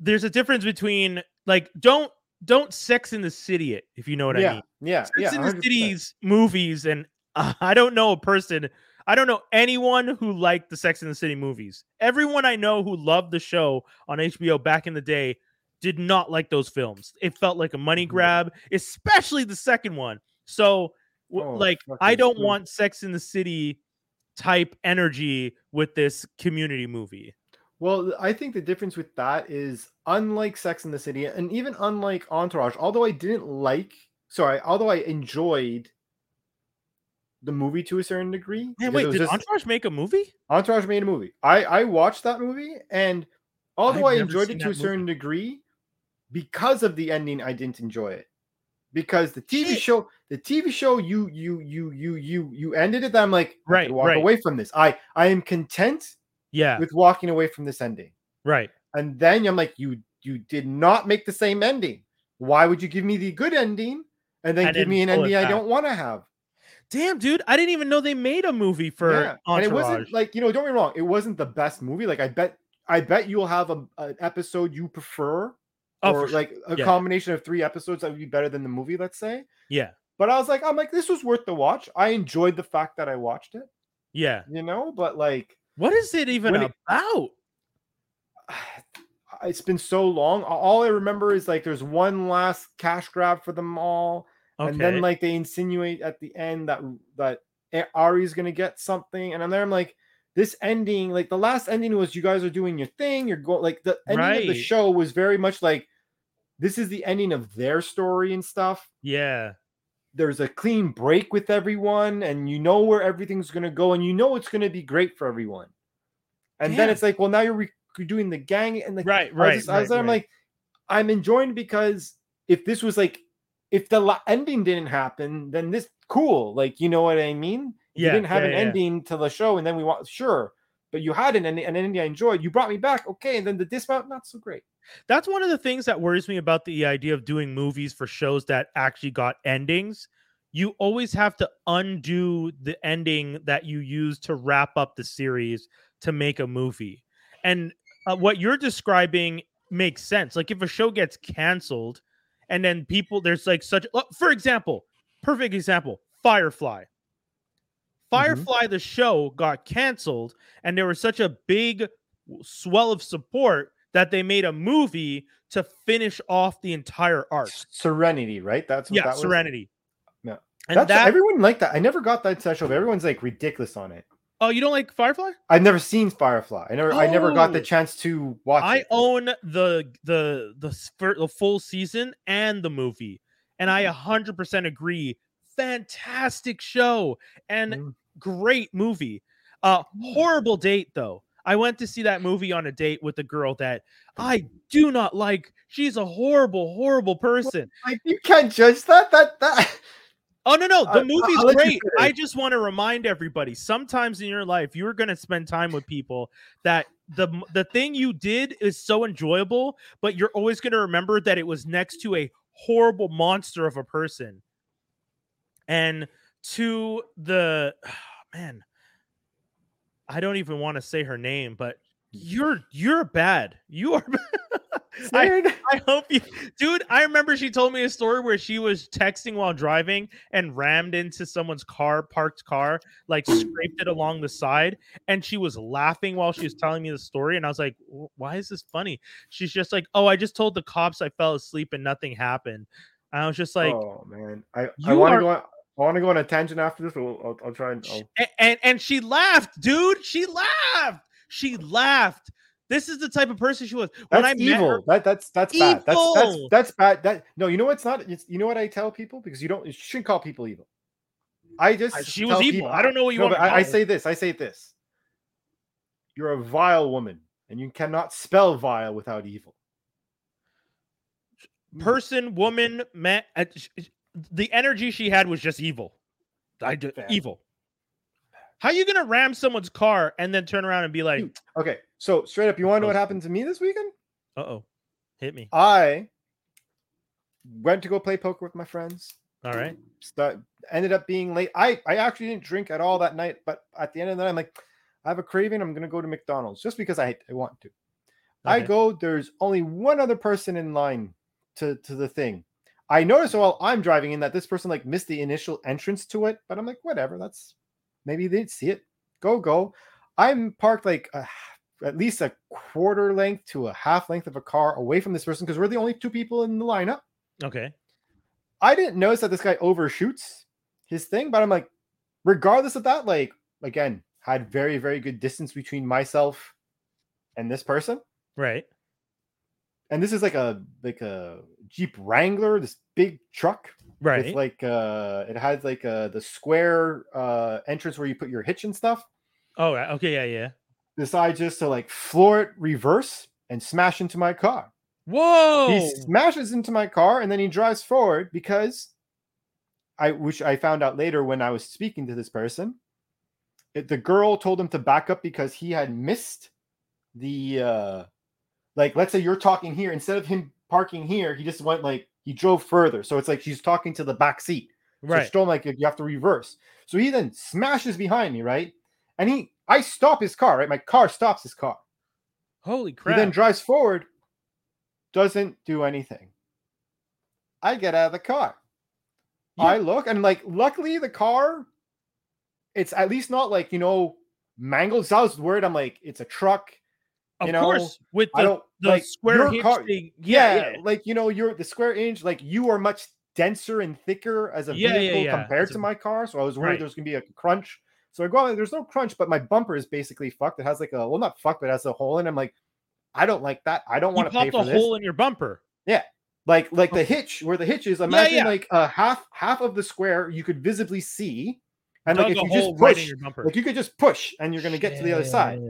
there's a difference between like don't don't Sex in the City it if you know what I yeah, mean. yeah, Sex yeah. in the 100%. City's movies, and uh, *laughs* I don't know a person, I don't know anyone who liked the Sex in the City movies. Everyone I know who loved the show on HBO back in the day did not like those films. It felt like a money Mhm. grab, especially the second one. So, Oh, like, I don't want Sex in the City type energy with this community movie. Well, I think the difference with that is unlike Sex in the City and even unlike Entourage, although I didn't like, sorry, although I enjoyed the movie to a certain degree. Man, wait, did just- Entourage make a movie? Entourage made a movie. I I watched that movie, and although I've I enjoyed it to a that certain degree, because of the ending, I didn't enjoy it. Because the TV Shit. show, the TV show, you you you you you you ended it. I'm like, I Right, walk right. away from this. I I am content Yeah, with walking away from this ending. right. And then I'm like, you you did not make the same ending. Why would you give me the good ending and then And give me an ending I don't want to have? Damn, dude, I didn't even know they made a movie for yeah, and it wasn't like you know. Don't get me wrong. It wasn't the best movie. Like I bet, I bet you'll have a an episode you prefer, Oh, or for sure. like a Yeah. combination of three episodes that would be better than the movie. Let's say. yeah, But I was like, I'm like, this was worth the watch. I enjoyed the fact that I watched it. yeah. You know, but like, What is it even When it- about? *sighs* it's been so long. All I remember is like there's one last cash grab for them all. Okay. and then like they insinuate at the end that that Ari's gonna get something, and I'm there. I'm like, this ending, like the last ending was you guys are doing your thing. You're going like the ending of the show was very much like this is the ending of their story and stuff. yeah, There's a clean break with everyone, and you know where everything's gonna go, and you know it's gonna be great for everyone. And then it's like, well, now you're re- doing the gang, and like right, I was, right. just- I was right. I'm like, I'm enjoying because if this was like, if the la- ending didn't happen, then this cool. Like, you know what I mean? Yeah, you didn't have yeah, an yeah. ending to the show, and then we want sure, but you had an ending, an ending I enjoyed. You brought me back, okay, and then the dismount not so great. That's one of the things that worries me about the idea of doing movies for shows that actually got endings. You always have to undo the ending that you use to wrap up the series to make a movie. And uh, what you're describing makes sense. Like if a show gets canceled and then people, there's like such, oh, for example, perfect example Firefly. Mm-hmm. Firefly, the show, got canceled, and there was such a big swell of support that they made a movie to finish off the entire arc. Serenity, right? That's what Yeah, that was? Serenity. Yeah. And That's that everyone liked that. I never got that special. but Everyone's like ridiculous on it. Oh, you don't like Firefly? I've never seen Firefly. I never, I never got the Oh. chance to watch I it. own the the the the full season and the movie, and I 100% agree. Fantastic show and Mm. great movie. Uh horrible date though. I went to see that movie on a date with a girl that I do not like. She's a horrible, horrible person. You can't judge that. That that. *laughs* Oh no, no, the I'll movie's great. I just want to remind everybody: sometimes in your life, you're going to spend time with people that the the thing you did is so enjoyable, but you're always going to remember that it was next to a horrible monster of a person. And to the *sighs* man, I don't even want to say her name, but you're you're bad. You are. *laughs* I? *laughs* I hope you, dude. I remember she told me a story where she was texting while driving and rammed into someone's car, parked car, like scraped it along the side, and she was laughing while she was telling me the story. And I was like, "Why is this funny?" She's just like, "Oh, I just told the cops I fell asleep and nothing happened." And I was just like, oh man, I, I want to go. On, I want to go on a tangent after this. I'll, I'll, I'll try and. I'll, a- and and she laughed, dude. She laughed. She laughed. This is the type of person she was. When that's I evil. her- that that's that's bad. That's that's that's bad. That no, you know what's not. It's you know what I tell people because you don't. You shouldn't call people evil. I just I- she was evil. people- I don't know what you No, want I, I say this. I say this. You're a vile woman, and you cannot spell vile without evil. person, woman, man. uh, The energy she had was just evil. I do, evil. How are you gonna ram someone's car and then turn around and be like, Okay, so straight up, you want to know what happened to me this weekend? "Uh oh, hit me"? I went to go play poker with my friends. All right. Start, ended up being late. I I actually didn't drink at all that night, but at the end of the night, I'm like, I have a craving. I'm gonna go to McDonald's just because I I want to. I go. There's only one other person in line to to the thing. I notice while I'm driving in that this person like missed the initial entrance to it, but I'm like, whatever. That's maybe they didn't see it. Go go. I'm parked like a, at least a quarter length to a half length of a car away from this person because we're the only two people in the lineup. Okay. I didn't notice that this guy overshoots his thing, but I'm like, regardless of that, like again, had very very good distance between myself and this person. Right. And this is like a like a Jeep Wrangler, this big truck Right. with like uh it has like uh the square uh entrance where you put your hitch and stuff. oh, okay. Yeah. Yeah. Decide just to like floor it reverse and smash into my car. Whoa! He smashes into my car and then he drives forward because I, which I found out later when I was speaking to this person, it, the girl told him to back up because he had missed the, uh, like, let's say you're talking here instead of him parking here, he just went like he drove further. So it's like she's talking to the back seat. Right. So right. it's still like you have to reverse. So he then smashes behind me, right? And he, I stop his car, right? My car stops his car. Holy crap. He then drives forward, doesn't do anything. I get out of the car. Yeah. I look and like, luckily the car, it's at least not like you know mangled. So I was worried. I'm like, it's a truck. of you know, course, with the, the like square car- thing. Yeah, Yeah, yeah. like you know, you're the square inch. Like you are much denser and thicker as a vehicle compared to my car. So I was worried Right. there's gonna be a crunch. So I go out. There's no crunch, but my bumper is basically fucked. It has like a well, not fucked, but it has a hole in. it. I'm like, I don't like that. I don't want to pay for a this. hole in your bumper. Yeah, like like the oh. hitch where the hitch is imagine yeah. like a half half of the square you could visibly see and like if you just right push your bumper. like you could just push and you're gonna get to the other side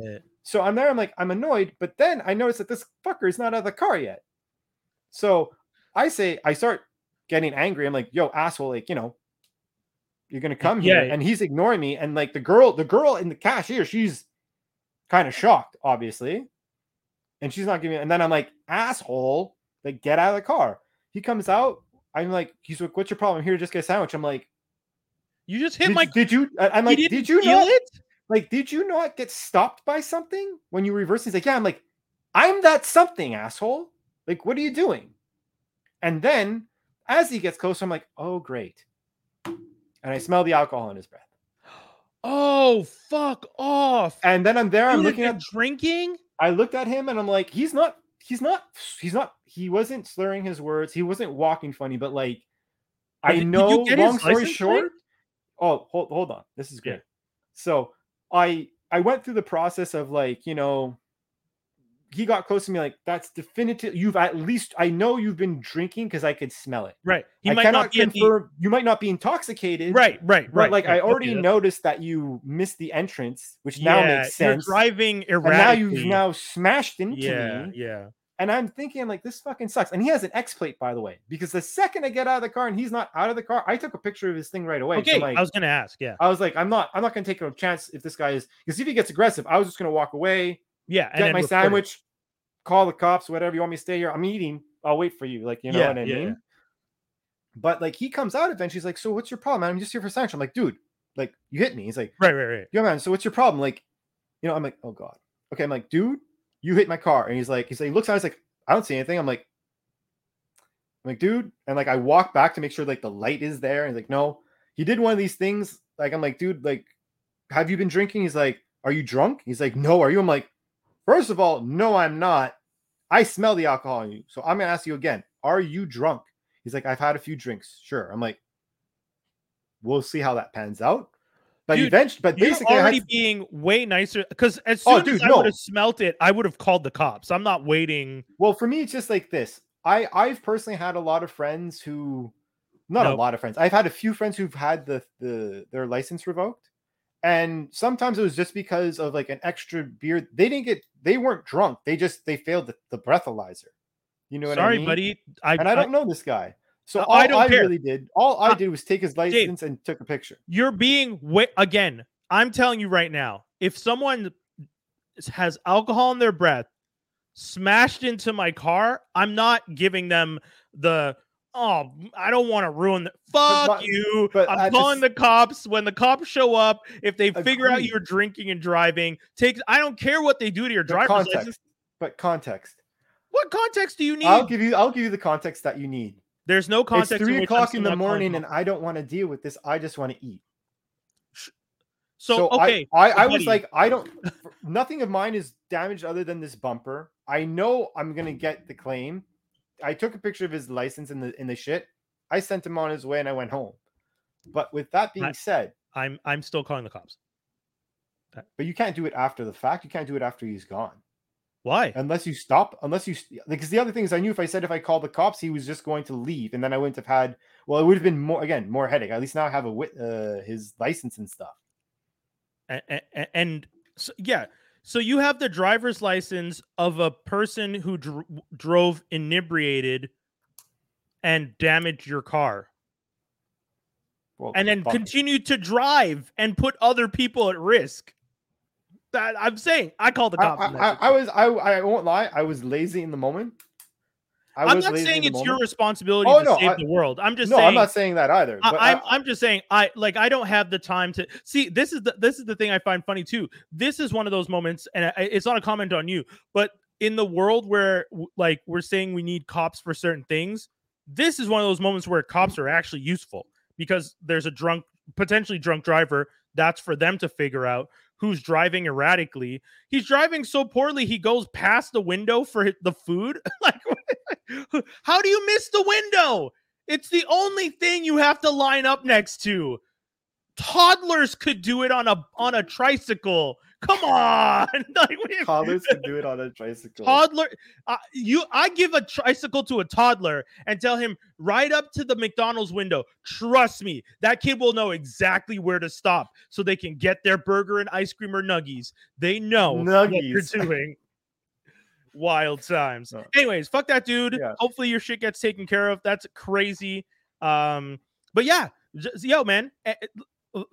so i'm there i'm like i'm annoyed but then i notice that this fucker is not out of the car yet so i say i start getting angry i'm like yo asshole like you know you're gonna come here and he's ignoring me and like the girl the girl in the cashier she's kind of shocked obviously. And she's not giving and then i'm like asshole like get out of the car. He comes out i'm like he's like what's your problem? I'm here to just get a sandwich. I'm like You just hit did, my. did you i'm like did you not it? like did you not get stopped by something when you reverse? He's like yeah. I'm like i'm that something asshole. Like what are you doing? And then as he gets closer i'm like oh great and i smell the alcohol in his breath Oh fuck off! and then i'm there i'm looking at drinking. I looked at him and I'm like, he's not, he's not, he's not, he wasn't slurring his words. He wasn't walking funny, but like, I did- know, long story short. Oh, hold, hold on. This is Yeah. So I, I went through the process of like, you know, he got close to me, like, that's definitive. You've at least, I know you've been drinking because I could smell it. Right. He I might cannot not be the. confirm, you might not be intoxicated. Right. Right. But Right. like, right, I already okay, noticed that you missed the entrance, which that's- now Yeah, makes You're sense. driving and now you've now smashed into Yeah. me. Yeah. And I'm thinking, like, this fucking sucks. And he has an X plate, by the way, because the second I get out of the car and he's not out of the car, I took a picture of his thing right away. Okay. I'm like, I was gonna ask. Yeah. I was like, I'm not, I'm not gonna take a chance if this guy is because if he gets aggressive, I was just gonna walk away, Yeah. Get then my report it. sandwich, call the cops, whatever you want me to stay here. I'm eating. I'll wait for you. Like, you know Yeah, what I yeah, mean? But like he comes out eventually, he's like, So what's your problem? man? I'm just here for sandwich. I'm like, dude, like you hit me. He's like, Right. Right. Right. yeah, man. So what's your problem? Like, you know, I'm like, oh god. Okay, I'm like, dude, you hit my car. And he's like, he's like, he looks at he's like, I don't see anything. I'm like, I'm like, dude, and like I walk back to make sure like the light is there. And he's like, no, he did one of these things. Like, I'm like, dude, like, have you been drinking? He's like, are you drunk? He's like, no, are you? I'm like, first of all, no, I'm not. I smell the alcohol in you. So I'm gonna ask you again, are you drunk? He's like, I've had a few drinks. Sure. I'm like, we'll see how that pans out. But Dude, eventually, but basically, already to- being way nicer because as Oh, soon as I no. would have smelt it, I would have called the cops. I'm not waiting. Well, for me, it's just like this. I I've personally had a lot of friends who, not a lot of friends. I've had a few friends who've had the the their license revoked, and sometimes it was just because of like an extra beer. They didn't get. They weren't drunk. They just they failed the, the breathalyzer. You know what Sorry, I mean? Sorry, buddy. I, And I don't know this guy. So I- all I I, really did, all I did was take his license and took a picture. you're being again. I'm telling you right now. If someone has alcohol in their breath, smashed into my car, I'm not giving them the. Oh, I don't want to ruin the. Fuck but- you! but I'm the calling s- the cops when the cops show up. If they figure out you're drinking and driving, take. I don't care what they do to your driver's context, license. but context. What context do you need? I'll give you. I'll give you the context that you need. There's no context. it's three o'clock in the morning, and. I don't want to deal with this. I just want to eat. so, I- okay. I, I, was like, I don't. *laughs* nothing of mine is damaged other than this bumper. I know I'm gonna get the claim. I took a picture of his license in the in the shit. I sent him on his way, and I went home. But with that being I- said, I'm I'm still calling the cops. but you can't do it after the fact. You can't do it after he's gone, Why? unless you stop. Unless you because the other thing is, I knew if I said if I called the cops, he was just going to leave, and then I wouldn't have had. Well, it would have been more again more headache. At least now I have a uh, his license and stuff. and, and, and so, yeah So you have the driver's license of a person who dr- drove inebriated and damaged your car, Well, and then fuck. continued to drive and put other people at risk. That I'm saying, I call the cops. I, that I. I was I I won't lie, I was lazy in the moment. I I'm was not saying it's your responsibility Oh, to no, save I- the world. I'm just no, saying. I'm not saying that either. But I, I'm, I, I'm just saying I like I don't have the time to see this is the this is the thing I find funny too. This is one of those moments, and I, it's not a comment on you, but in the world where like we're saying we need cops for certain things, this is one of those moments where cops are actually useful because there's a drunk, potentially drunk driver. That's for them to figure out who's driving erratically. He's driving so poorly he goes past the window for the food. *laughs* like, *laughs* how do you miss the window? It's the only thing you have to line up next to. Toddlers could do it on a on a tricycle. Come on, *laughs* like, *laughs* toddlers can do it on a tricycle. toddler. Uh, you, I give a tricycle to a toddler and tell him right up to the McDonald's window. Trust me, that kid will know exactly where to stop so they can get their burger and ice cream or nuggies. They know what Nuggies. they're doing. Wild times. No. Anyways, fuck that dude. Yeah. Hopefully your shit gets taken care of. That's crazy. Um, but yeah, just, yo, man,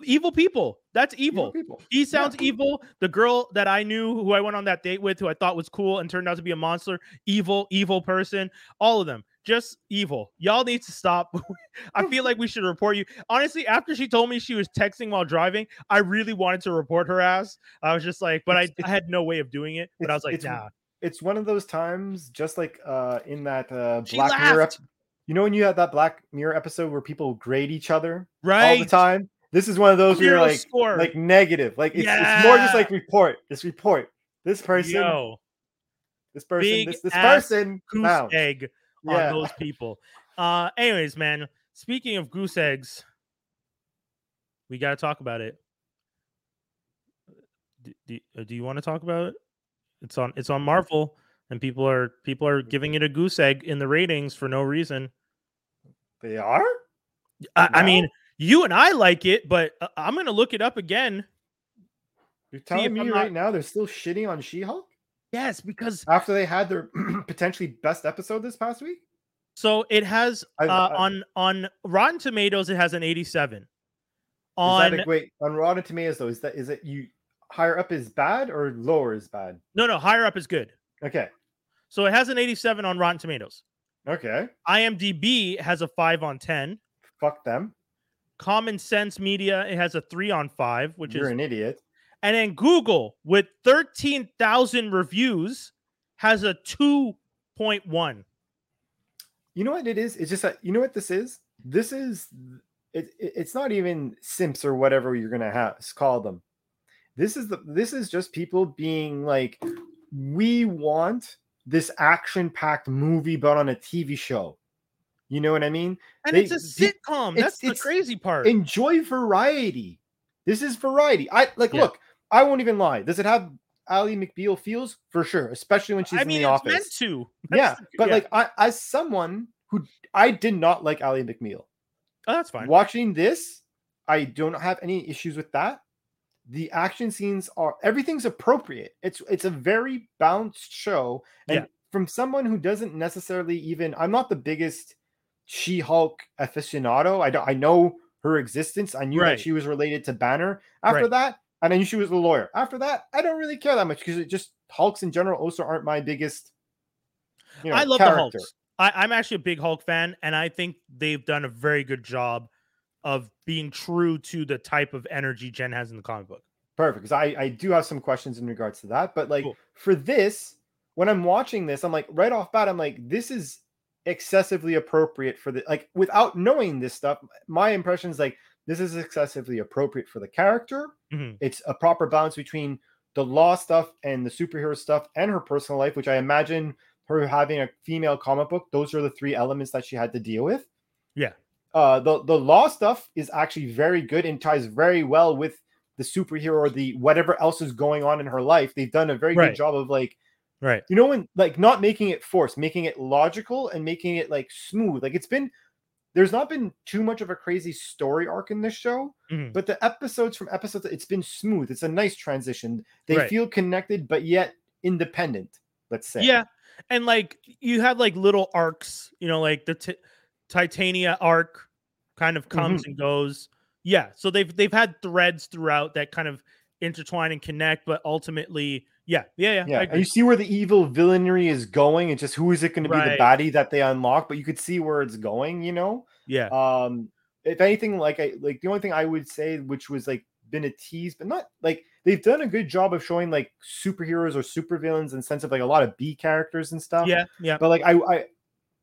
evil people. That's Evil evil. people. He sounds evil. The girl that I knew, who I went on that date with, who I thought was cool and turned out to be a monster, evil, evil person. All of them, just evil. Y'all need to stop. *laughs* I feel like we should report you. Honestly, after she told me she was texting while driving, I really wanted to report her ass. I was just like, but I, I had no way of doing it. But I was like, it's- nah. It's one of those times, just like uh in that uh She Black Mirror. laughed. ep- You know when you had that Black Mirror episode where people grade each other Right. all the time? This is one of those where you're Zero like score. like negative. Like it's, it's more just Yeah. like report. This report. This person, Yo, this person, big this this ass person. goose egg on Yeah. those people. Uh, anyways, man. Speaking of goose eggs, we got to talk about it. Do, do, uh, do you want to talk about it? It's on. It's on Marvel, and people are people are giving it a goose egg in the ratings for no reason. They are? I, I mean, you and I like it, but uh, I'm gonna look it up again. You're telling me I'm right not- now they're still shitting on She-Hulk Yes, because after they had their *clears throat* potentially best episode this past week? so it has I- uh, I- on on Rotten Tomatoes, it has an 87. Is On that a, wait on Rotten Tomatoes though? Is that is it you higher up is bad or lower is bad? no, no, higher up is good. Okay. So it has an 87 on Rotten Tomatoes. Okay. IMDb has a 5 on 10. Fuck them. Common Sense Media it has a 3 on 5, which is You're an idiot. and then Google with 13,000 reviews has a 2.1. You know what it is? It's just that you know what this is. This is it, it- It's not even simps or whatever you're gonna have call them. This is the. This is just people being like, we want this action-packed movie, but on a TV show. You know what I mean? And They- it's a sitcom. it's- That's the it's crazy part. Enjoy variety. This is variety. I like. Yeah. Look, I won't even lie. Does it have Ally McBeal feels for sure, especially when she's I in mean, the it's office. meant to. yeah, That's- but yeah. like I, as someone who I did not like Ally McBeal, oh, that's fine. watching this, I don't have any issues with that. The action scenes are everything's appropriate. It's it's a very balanced show, and Yeah. from someone who doesn't necessarily even I'm not the biggest She-Hulk aficionado. I don't I know her existence. I knew Right. that she was related to Banner. After Right. that, and I knew she was a lawyer. After that, I don't really care that much because it just Hulks in general also aren't my biggest. You know, I love character. the Hulks. I, I'm actually a big Hulk fan, and I think they've done a very good job of being true to the type of energy Jen has in the comic book. Perfect. Because I, I do have some questions in regards to that. But like Cool. for this, when I'm watching this, I'm like, right off bat, I'm like, this is excessively appropriate for the like without knowing this stuff. My impression is like this is excessively appropriate for the character. Mhm. It's a proper balance between the law stuff and the superhero stuff and her personal life, which I imagine her having a female comic book, those are the three elements that she had to deal with. Yeah. Uh the the law stuff is actually very good and ties very well with the superhero or the whatever else is going on in her life. They've done a very Right. good job of like Right. you know when like not making it forced making it logical and making it like smooth like it's been there's not been too much of a crazy story arc in this show, Mhm. but the episodes from episodes, it's been smooth. It's a nice transition. They Right. feel connected, but yet independent. Let's say. Yeah, and like you have like little arcs, you know, like the t- Titania arc kind of comes and goes. Yeah, so they've they've had threads throughout that kind of intertwine and connect, but ultimately, yeah, yeah, yeah. Yeah, and you see where the evil villainy is going, and just who is it going to be the baddie that they unlock, but you could see where it's going, you know. yeah, Um, if anything, like I like the only thing I would say, which was like been a tease, but not like they've done a good job of showing like superheroes or supervillains in sense of like a lot of B characters and stuff. yeah, yeah. But like I, I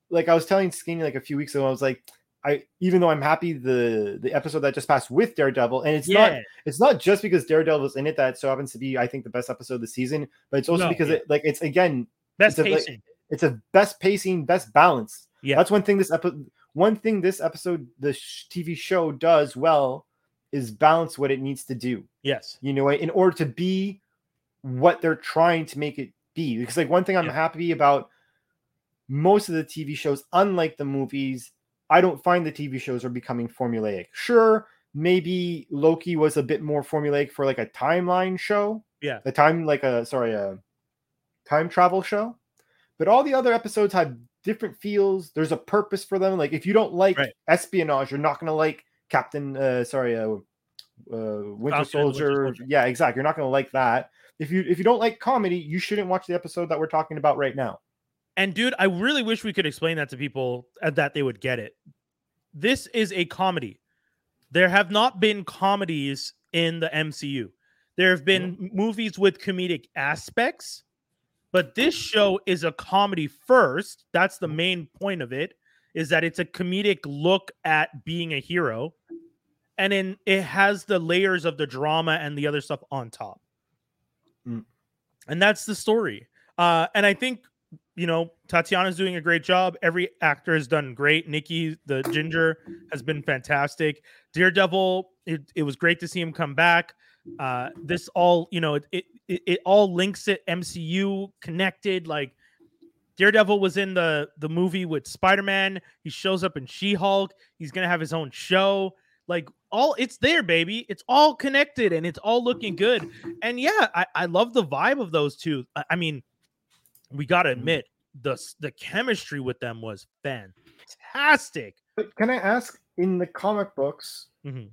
like I was telling Skinny like a few weeks ago, I was like, I even though I'm happy the the episode that just passed with Daredevil, and it's not it's not just because Daredevil is in it that so happens to be I think the best episode of the season, but it's also No, because yeah. it like it's again best it's a, like, pacing. it's a best pacing, best balance. Yeah. that's one thing this episode one thing this episode the sh- TV show does well is balance what it needs to do. yes, You know, in order to be what they're trying to make it be. Because like one thing I'm Yeah. happy about most of the TV shows, unlike the movies, I don't find the TV shows are becoming formulaic. Sure, maybe Loki was a bit more formulaic for like a timeline show. Yeah. A time like a sorry, a time travel show. But all the other episodes have different feels. There's a purpose for them. Like if you don't like Right. espionage, you're not gonna like Captain uh sorry, uh, uh Winter Falcon, Winter Soldier. Soldier. Yeah, exactly. You're not gonna like that. If you if you don't like comedy, you shouldn't watch the episode that we're talking about right now. And dude, I really wish we could explain that to people uh, that they would get it. This is a comedy. There have not been comedies in the MCU. There have been m- movies with comedic aspects, but this show is a comedy first. That's the main point of it is that it's a comedic look at being a hero. And then it has the layers of the drama and the other stuff on top. Mm. And that's the story. Uh, and I think you know, Tatiana's doing a great job. Every actor has done great. Nikki, the ginger, has been fantastic. Daredevil, it, it was great to see him come back. Uh, this all, you know, it, it it all links it MCU connected. Like Daredevil was in the the movie with Spider Man. He shows up in She Hulk. He's gonna have his own show. Like all, it's there, baby. It's all connected and it's all looking good. And yeah, I, I love the vibe of those two. I, I mean, we gotta admit the the chemistry with them was fantastic. But can I ask in the comic books, Mhm.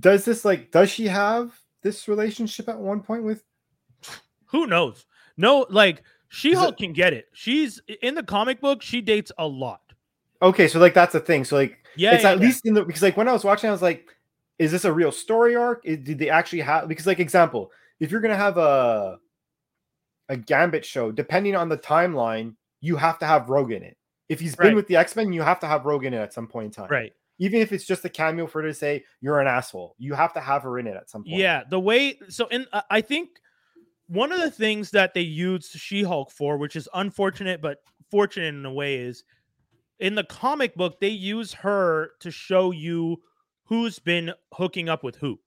does this like does she have this relationship at one point with Who knows? No, like She Is Hulk can get it. She's in the comic book. She dates a lot. Okay, so like that's the thing. So like Yeah, it's yeah, at yeah. least in the because like when I was watching, I was like, is this a real story arc? Is- did they actually have because like example, if you're gonna have a a Gambit show, depending on the timeline, you have to have Rogue in it. If he's been Right. with the X Men, you have to have Rogue in it at some point in time. right. Even if it's just a cameo for her to say you're an asshole, you have to have her in it at some point. Yeah, the way so in uh, I think one of the things that they used She-Hulk for, which is unfortunate but fortunate in a way, is in the comic book they use her to show you who's been hooking up with who.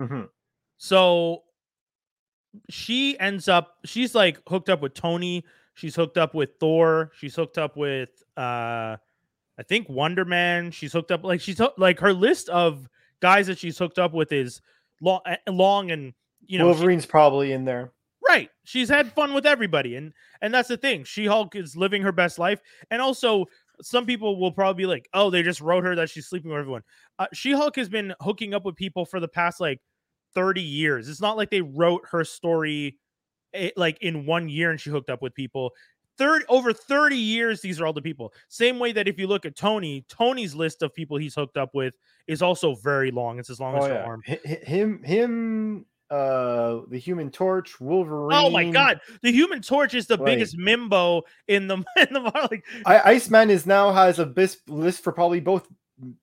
Mhm. So she ends up she's like hooked up with Tony, she's hooked up with Thor, she's hooked up with uh I think Wonder Man, she's hooked up like she's like her list of guys that she's hooked up with is long long and you know she- Wolverine's probably in there. right she's had fun with everybody and and that's the thing she-hulk is living her best life and also some people will probably be like oh they just wrote her that she's sleeping with everyone uh, she-hulk has been hooking up with people for the past like 30 years it's not like they wrote her story eh, like in one year and she hooked up with people 30 over 30 years these are all the people same way that if you look at tony tony's list of people he's hooked up with is also very long it's as long as Oh her yeah, arm Hi- hi- him, him, uh, the Human Torch, Wolverine. Oh my god, the Human Torch is the Like- biggest mimbo in the *laughs* in the like I, Iceman is now has a bis- list for probably both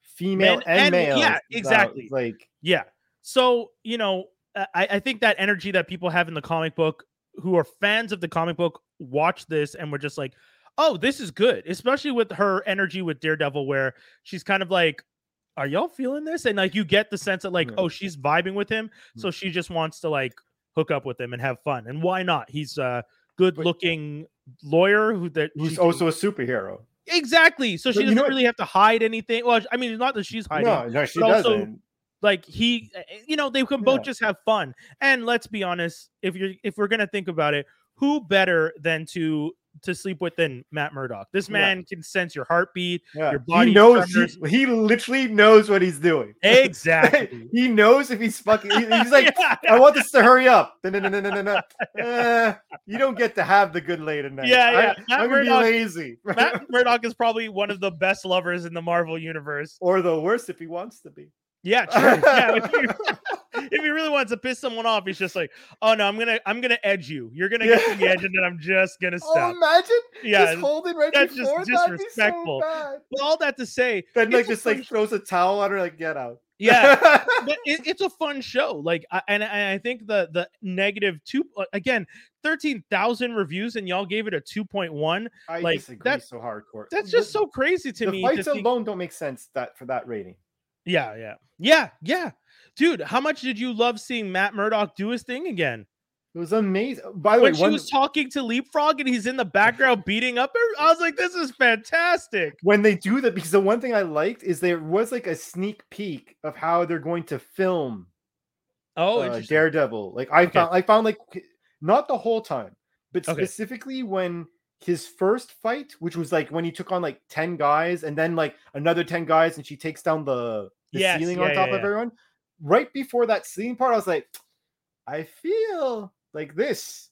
female Men and, and- male. yeah, exactly. like yeah. So you know, I I think that energy that people have in the comic book, who are fans of the comic book, watch this and we're just like, oh, this is good, especially with her energy with Daredevil, where she's kind of like. Are y'all feeling this? And like you get the sense that like, Yeah. oh, she's vibing with him, so mm. she just wants to like hook up with him and have fun. And why not? He's a good looking lawyer who that she who's can- also a superhero. exactly. So she But you doesn't really have to hide anything. Well, I mean, not that she's hiding. No, no, she doesn't. Like he eh, you know they can both Yeah. just have fun and let's be honest if you're if we're gonna think about it who better than to to sleep with than matt murdock this Yeah. man can sense your heartbeat Yeah. your body he knows. He, he literally knows what he's doing. exactly *laughs* he knows if he's fucking. he- He's like, Yeah. *laughs* I want this to hurry up. No, no, no, no, no. Eh, you don't get to have the good late at night. Yeah, yeah. I, Matt I'm gonna Murdock- be lazy. matt *laughs* murdock is probably one of the best lovers in the marvel universe or the worst if he wants to be. Yeah true yeah if you, *laughs* *laughs* if he really wants to piss someone off he's just like oh no i'm gonna i'm gonna edge you you're gonna get to the edge and then i'm just gonna Oh, stop imagine yeah just holding right that's just before. Be disrespectful. so but all that to say Then like just like throws a towel at her, like get out. *laughs* yeah but it, it's a fun show. Like, I, and, and I think the the negative two uh, again, thirteen thousand reviews, and y'all gave it a two point one. I Like, disagree that- so hardcore. That's just so crazy to the me. fights think- alone don't make sense that for that rating. Yeah, yeah, yeah, yeah, dude. How much did you love seeing Matt Murdock do his thing again? It was amazing. By the When way, she one, was talking to Leapfrog and he's in the background beating up her, I was like, "This is fantastic." when they do that, because the one thing I liked is there was like a sneak peek of how they're going to film Oh, uh. Daredevil. Like I Okay. found, I found like not the whole time, but Okay. specifically when his first fight, which was like when he took on like ten guys and then like another ten guys, and she takes down the, the Yes, ceiling yeah, on top yeah, of yeah. everyone. Right before that ceiling part, I was like, I feel like this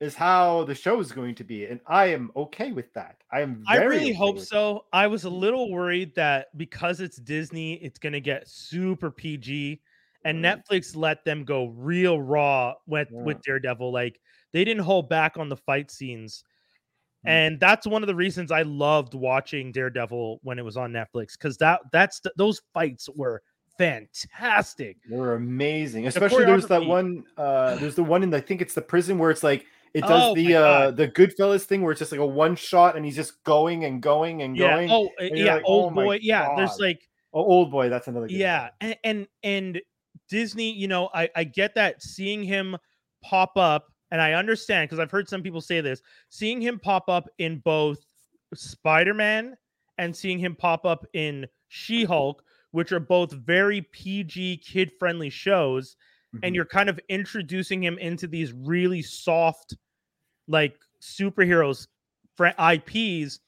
is how the show is going to be, and I am okay with that. I am. I really okay hope it. so. I was a little worried that because it's Disney, it's going to get super PG, and Right. Netflix let them go real raw with with Daredevil. Like they didn't hold back on the fight scenes, Mm. and that's one of the reasons I loved watching Daredevil when it was on Netflix because that that's the, those fights were fantastic. They were amazing. Especially there's that one uh there's the one in the, I think it's the prison where it's like it does Oh the uh the Goodfellas thing where it's just like a one shot and he's just going and going and Yeah. going. Oh, uh, and yeah. like, "Oh old my boy. Yeah. There's like Oh, old boy, that's another good yeah and, and and disney you know i i get that seeing him pop up and i understand because i've heard some people say this seeing him pop up in both spider-man and seeing him pop up in she-hulk which are both very pg kid friendly shows and Mhm. you're kind of introducing him into these really soft like superheroes fr- ips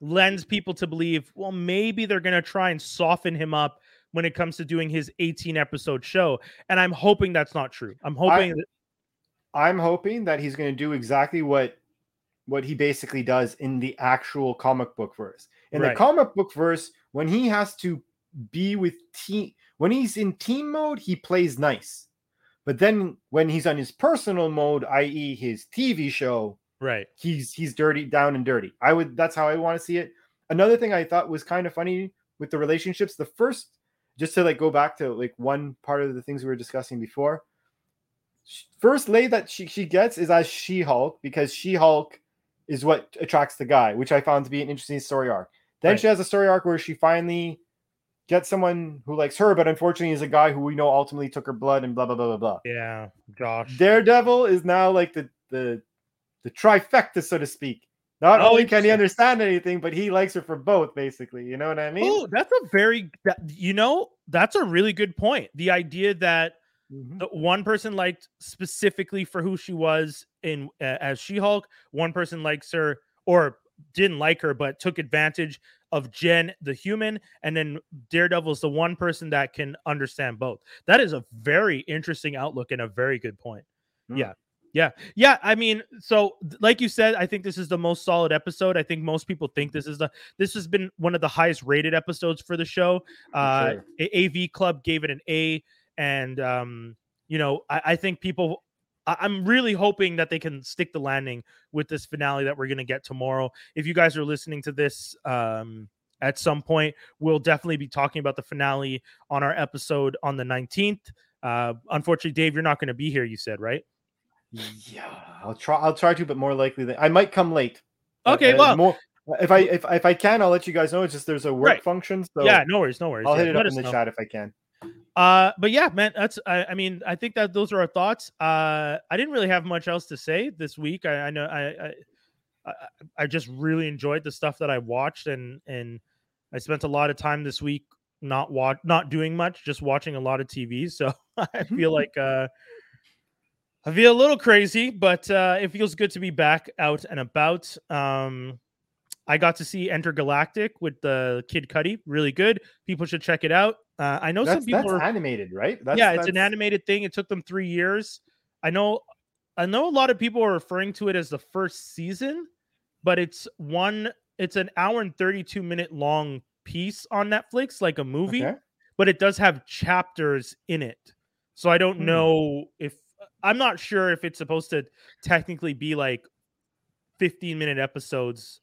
lends people to believe well maybe they're going to try and soften him up when it comes to doing his 18 episode show and i'm hoping that's not true i'm hoping that, I'm hoping that he's going to do exactly what what he basically does in the actual comic book verse. In Right. the comic book verse, when he has to be with team, when he's in team mode, he plays nice. But then when he's on his personal mode, i.e., his TV show, right he's he's dirty down and dirty. I would that's how I want to see it. Another thing I thought was kind of funny with the relationships. The first, just to like go back to like one part of the things we were discussing before. First lay that she she gets is as She Hulk because She Hulk is what attracts the guy, which I found to be an interesting story arc. Then Right. she has a story arc where she finally gets someone who likes her, but unfortunately is a guy who we know ultimately took her blood and blah blah blah blah blah. yeah josh Daredevil is now like the the the trifecta, so to speak. Not Oh, only can he understand anything, but he likes her for both, basically. You know what I mean? oh that's a very that, you know that's a really good point the idea that Mhm. the one person liked specifically for who she was in uh, as She-Hulk. One person likes her or didn't like her, but took advantage of Jen, the human, and then Daredevil is the one person that can understand both. That is a very interesting outlook and a very good point. Mm. Yeah. Yeah. Yeah. I mean, so like you said, I think this is the most solid episode. I think most people think this is the this has been one of the highest rated episodes for the show. Uh sure. AV Club gave it an A, and um, you know, I, I think people I'm really hoping that they can stick the landing with this finale that we're gonna get tomorrow. If you guys are listening to this um at some point, we'll definitely be talking about the finale on our episode on the 19th. Uh unfortunately, Dave, you're not gonna be here, you said, right? Yeah, I'll try. I'll try to, but more likely than I might come late. Uh, Okay, uh, well- more if I if if I can, I'll let you guys know. It's just there's a work Right. function, so yeah, no worries, no worries. I'll Yeah, hit it up in the know. chat if I can. Uh, but yeah, man, that's I, I mean, I think that those are our thoughts. Uh, I didn't really have much else to say this week. I, I know I, I I, just really enjoyed the stuff that I watched, and and I spent a lot of time this week not watch not doing much, just watching a lot of TV. So *laughs* I feel *laughs* like uh, I feel a little crazy, but uh, it feels good to be back out and about. Um, I got to see Entergalactic with the Kid Cudi, really good. People should check it out. Uh, I know That's, some people that's are animated, right? That's, yeah, it's an animated thing. It took them three years. I know, I know a lot of people are referring to it as the first season, but it's one. It's an hour and thirty-two minute long piece on Netflix, like a movie, Okay. but it does have chapters in it. So I don't Hmm. know if I'm not sure if it's supposed to technically be like fifteen minute episodes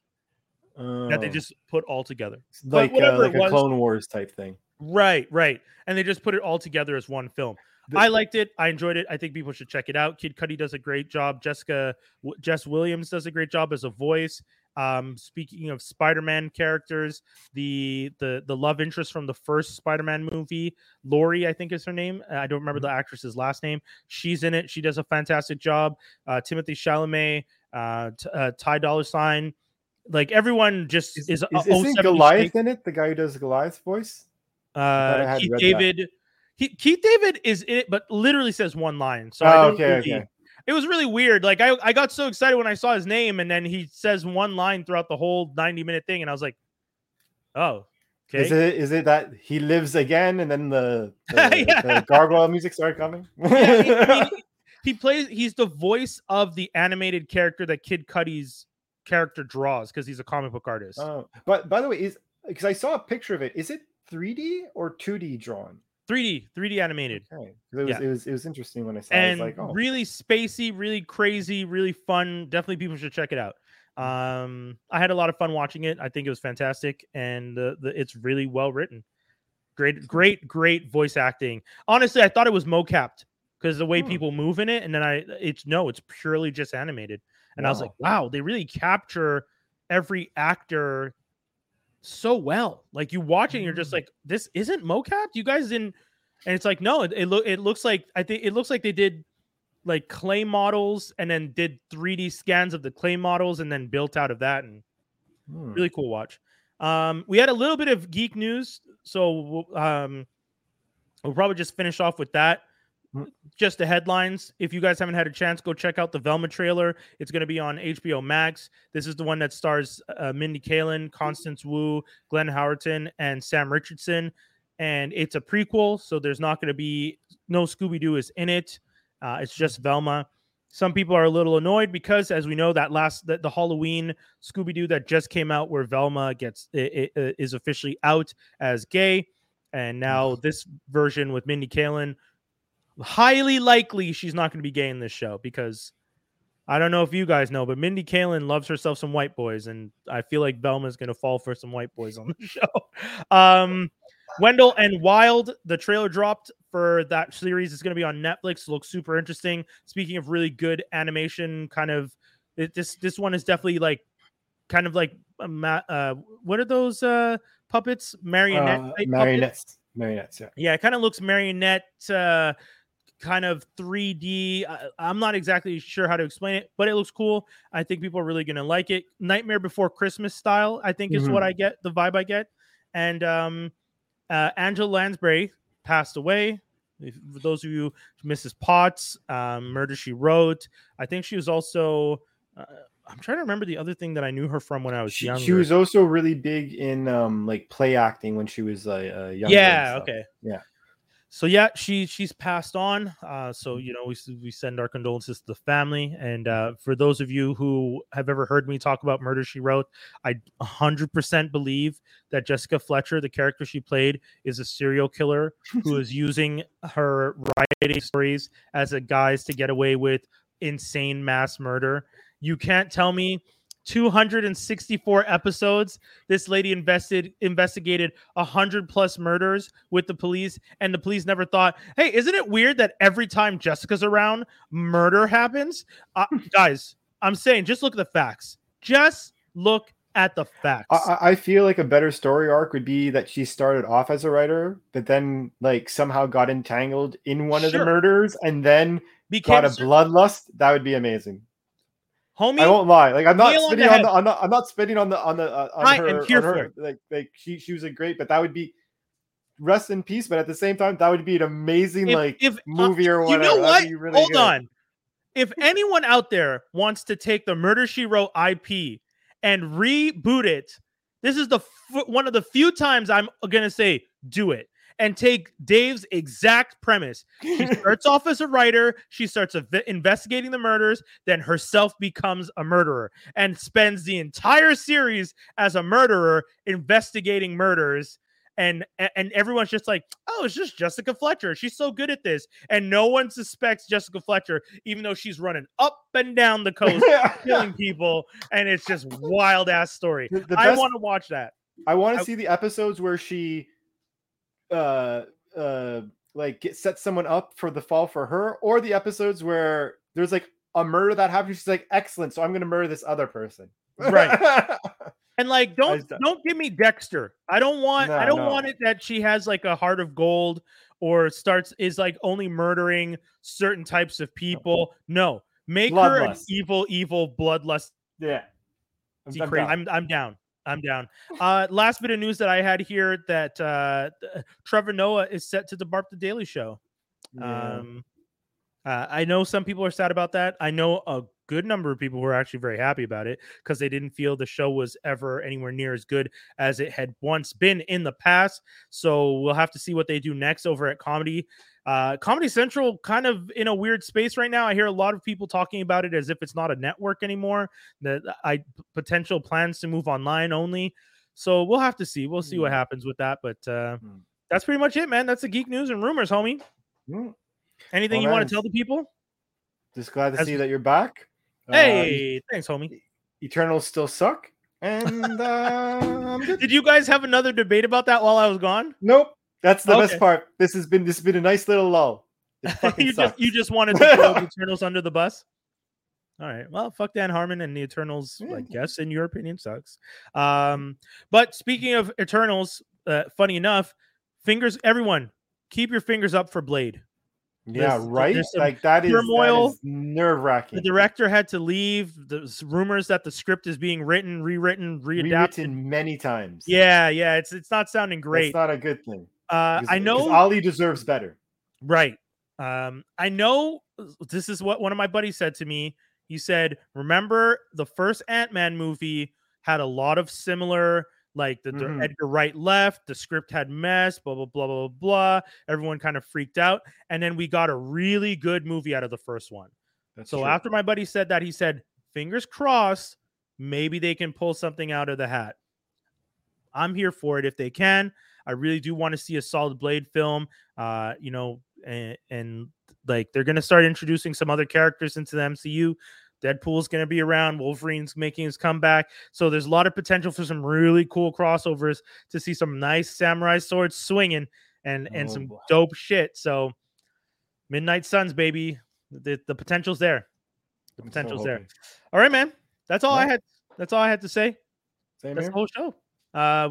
that they Oh, just put all together. like uh, like a was- Clone Wars type thing. Right, right. And they just put it all together as one film. The- I liked it. I enjoyed it. I think people should check it out. Kid Cudi does a great job. Jessica W- Jess Williams does a great job as a voice. Um, speaking of Spider-Man characters, the the the love interest from the first Spider-Man movie, Lori, I think is her name. Uh, I don't remember the actress's last name. She's in it. She does a fantastic job. Uh, Timothée Chalamet, uh, t- uh, Ty Dolla Sign, like everyone just Is, is, is, isn't Goliath in it? The guy who does Goliath's voice? Uh, Keith. David. He, Keith David is in it, but literally says one line. So I Oh, don't okay, really- okay. it was really weird. Like I, I got so excited when I saw his name, and then he says one line throughout the whole ninety minute thing, and I was like, "Oh, okay." Is it is it that he lives again and then the, the, *laughs* Yeah. the gargoyle music started coming? *laughs* Yeah, he, I mean, *laughs* he plays. He's the voice of the animated character that Kid Cudi's character draws because he's a comic book artist. Oh, but by the way, is because I saw a picture of it. Is it 3D or 2D drawn? 3D, 3D animated. Okay, it was Yeah. it was it was interesting when I saw. it. And was like, oh, really spacey, really crazy, really fun. Definitely, people should check it out. Um, I had a lot of fun watching it. I think it was fantastic, and the, the it's really well written. Great, great, great voice acting. Honestly, I thought it was mocapped because the way Hmm. people move in it, and then I, it's no, it's purely just animated. And I was like, wow, they really capture every actor so well. Like you watch it, and you're just Mm. like, this isn't mocap. You guys didn't. And it's like, no, it, it look it looks like I think it looks like they did like clay models and then did 3D scans of the clay models and then built out of that and Hmm. really cool watch. Um, we had a little bit of geek news, so um, we'll probably just finish off with that. Mm. Just the headlines. If you guys haven't had a chance, go check out the Velma trailer. It's going to be on HBO Max. This is the one that stars uh, Mindy Kaling, Constance Wu, Glenn Howerton, and Sam Richardson. And it's a prequel, so there's not going to be no Scooby Doo is in it. Uh, it's just Velma. Some people are a little annoyed because, as we know, that last the, the Halloween Scooby Doo that just came out, where Velma gets i- i- i- is officially out as gay, and now this version with Mindy Kaling, highly likely she's not going to be gay in this show because I don't know if you guys know, but Mindy Kaling loves herself some white boys, and I feel like Velma's going to fall for some white boys on the *laughs* show. Um, Wendell and Wild, the trailer dropped for that series. is going to be on Netflix. Looks super interesting. Speaking of really good animation, kind of it, this this one is definitely like kind of like uh, what are those uh, puppets? Marionette. Uh, type puppets? marionettes, marionettes. Yeah. Yeah, it kind of looks marionette, uh, kind of 3D. I, I'm not exactly sure how to explain it, but it looks cool. I think people are really going to like it. Nightmare Before Christmas style, I think, is what Mhm. I get, the vibe I get. And um, uh, Angela Lansbury passed away. If, for those of you, Mrs. Potts, um, Murder She Wrote. I think she was also. Uh, I'm trying to remember the other thing that I knew her from when I was She, younger. she was also really big in um like play acting when she was uh, uh younger. yeah okay Yeah. So yeah she she's passed on uh so you know we, we send our condolences to the family and uh for those of you who have ever heard me talk about murder she wrote i 100% believe that jessica fletcher the character she played is a serial killer who *laughs* is using her writing stories as a guise to get away with insane mass murder. You can't tell me 264 episodes this lady invested investigated 100 plus murders with the police and the police never thought hey isn't it weird that every time jessica's around murder happens uh, *laughs* guys i'm saying just look at the facts just look at the facts I, I- feel like a better story arc would be that she started off as a writer, but then like somehow got entangled in one of the murders and then Became got a bloodlust. That would be amazing. Homie. I won't lie. Like I'm not Nail on the on the, I'm not I'm not spitting on the on the uh, on I her, am here on her. Like like she she was a great, but that would be rest in peace. But at the same time, that would be an amazing if, like if uh, movie or you whatever. know what? really Hold good. on. If anyone out there wants to take the Murder She Wrote IP and reboot it, this is the f- one of the few times I'm gonna say do it and take Dave's exact premise. She *laughs* starts off as a writer. She starts ev- investigating the murders, then herself becomes a murderer and spends the entire series as a murderer investigating murders. And and everyone's just like, oh, it's just Jessica Fletcher. She's so good at this, and no one suspects Jessica Fletcher, even though she's running up and down the coast *laughs* killing people, and it's just wild ass story. The- the I want to watch that. I want to see the episodes where she, uh, uh, like get, set someone up for the fall for her, or the episodes where there's like a murder that happens. She's like, excellent. So I'm gonna murder this other person. Right. *laughs* And like, don't don't- don't give me Dexter. I don't want. I don't no. want it that she has like a heart of gold or starts is like only murdering certain types of people. No, make her an evil, evil bloodlust yeah. I'm, I'm down. I'm I'm down. I'm down. Uh, last bit of news that I had here that uh, Trevor Noah is set to depart the Daily Show. Yeah. Um, uh, I know some people are sad about that. I know a good number of people were actually very happy about it because they didn't feel the show was ever anywhere near as good as it had once been in the past. So we'll have to see what they do next over at Comedy. Uh, Comedy Central kind of in a weird space right now. I hear a lot of people talking about it as if it's not a network anymore. That I potential plans to move online only. So we'll have to see. We'll see what Hmm. happens with that. But uh, Hmm. that's pretty much it, man. That's the geek news and rumors, homie. Mm, Anything Well, you want to tell the people? Just glad to As- see that you're back. Uh, Hey, thanks, homie. Eternals still suck, and *laughs* uh, Did you guys have another debate about that while I was gone? Nope. That's the Okay. best part. This has been this has been a nice little lull. *laughs* You sucks. just you just wanted to throw the *laughs* Eternals under the bus. All right. Well, fuck Dan Harmon and the Eternals. I guess in your opinion sucks. Um, but speaking of Eternals, uh, funny enough, fingers everyone keep your fingers up for Blade. yeah, there's- right. there's Like that is, turmoil. nerve wracking. The director had to leave. There's rumors that the script is being written, rewritten, readapted. Rewritten many times. Yeah, yeah. It's it's not sounding great. It's not a good thing. Uh, I know. Ali deserves better. Right. Um, I know this is what one of my buddies said to me. He said, Remember the first Ant-Man movie had a lot of similar, like the, the Mhm. Edgar Wright left, the script had mess, blah, blah, blah, blah, blah. Everyone kind of freaked out. And then we got a really good movie out of the first one. That's So true. after my buddy said that, he said, Fingers crossed, maybe they can pull something out of the hat. I'm here for it if they can. I really do want to see a solid Blade film. Uh, you know, and, and like they're gonna start introducing some other characters into the MCU. Deadpool's gonna be around. Wolverine's making his comeback. So there's a lot of potential for some really cool crossovers to see some nice samurai swords swinging and and Oh, some boy. dope shit. So Midnight Suns, baby, the the potential's there. The I'm so potential's there. All right, man. That's all I had. That's all I had to say. Same That's here. the whole show. Uh,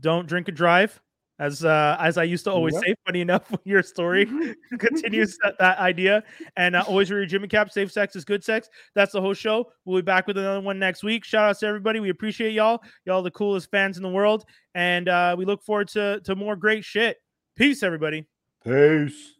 don't drink and drive, as uh, as I used to always Yep. say. Funny enough, *laughs* your story *laughs* continues that, that idea. And uh, always wear your Jimmy cap. Safe sex is good sex. That's the whole show. We'll be back with another one next week. Shout out to everybody. We appreciate y'all. Y'all the coolest fans in the world, and uh, we look forward to to more great shit. Peace, everybody. Peace.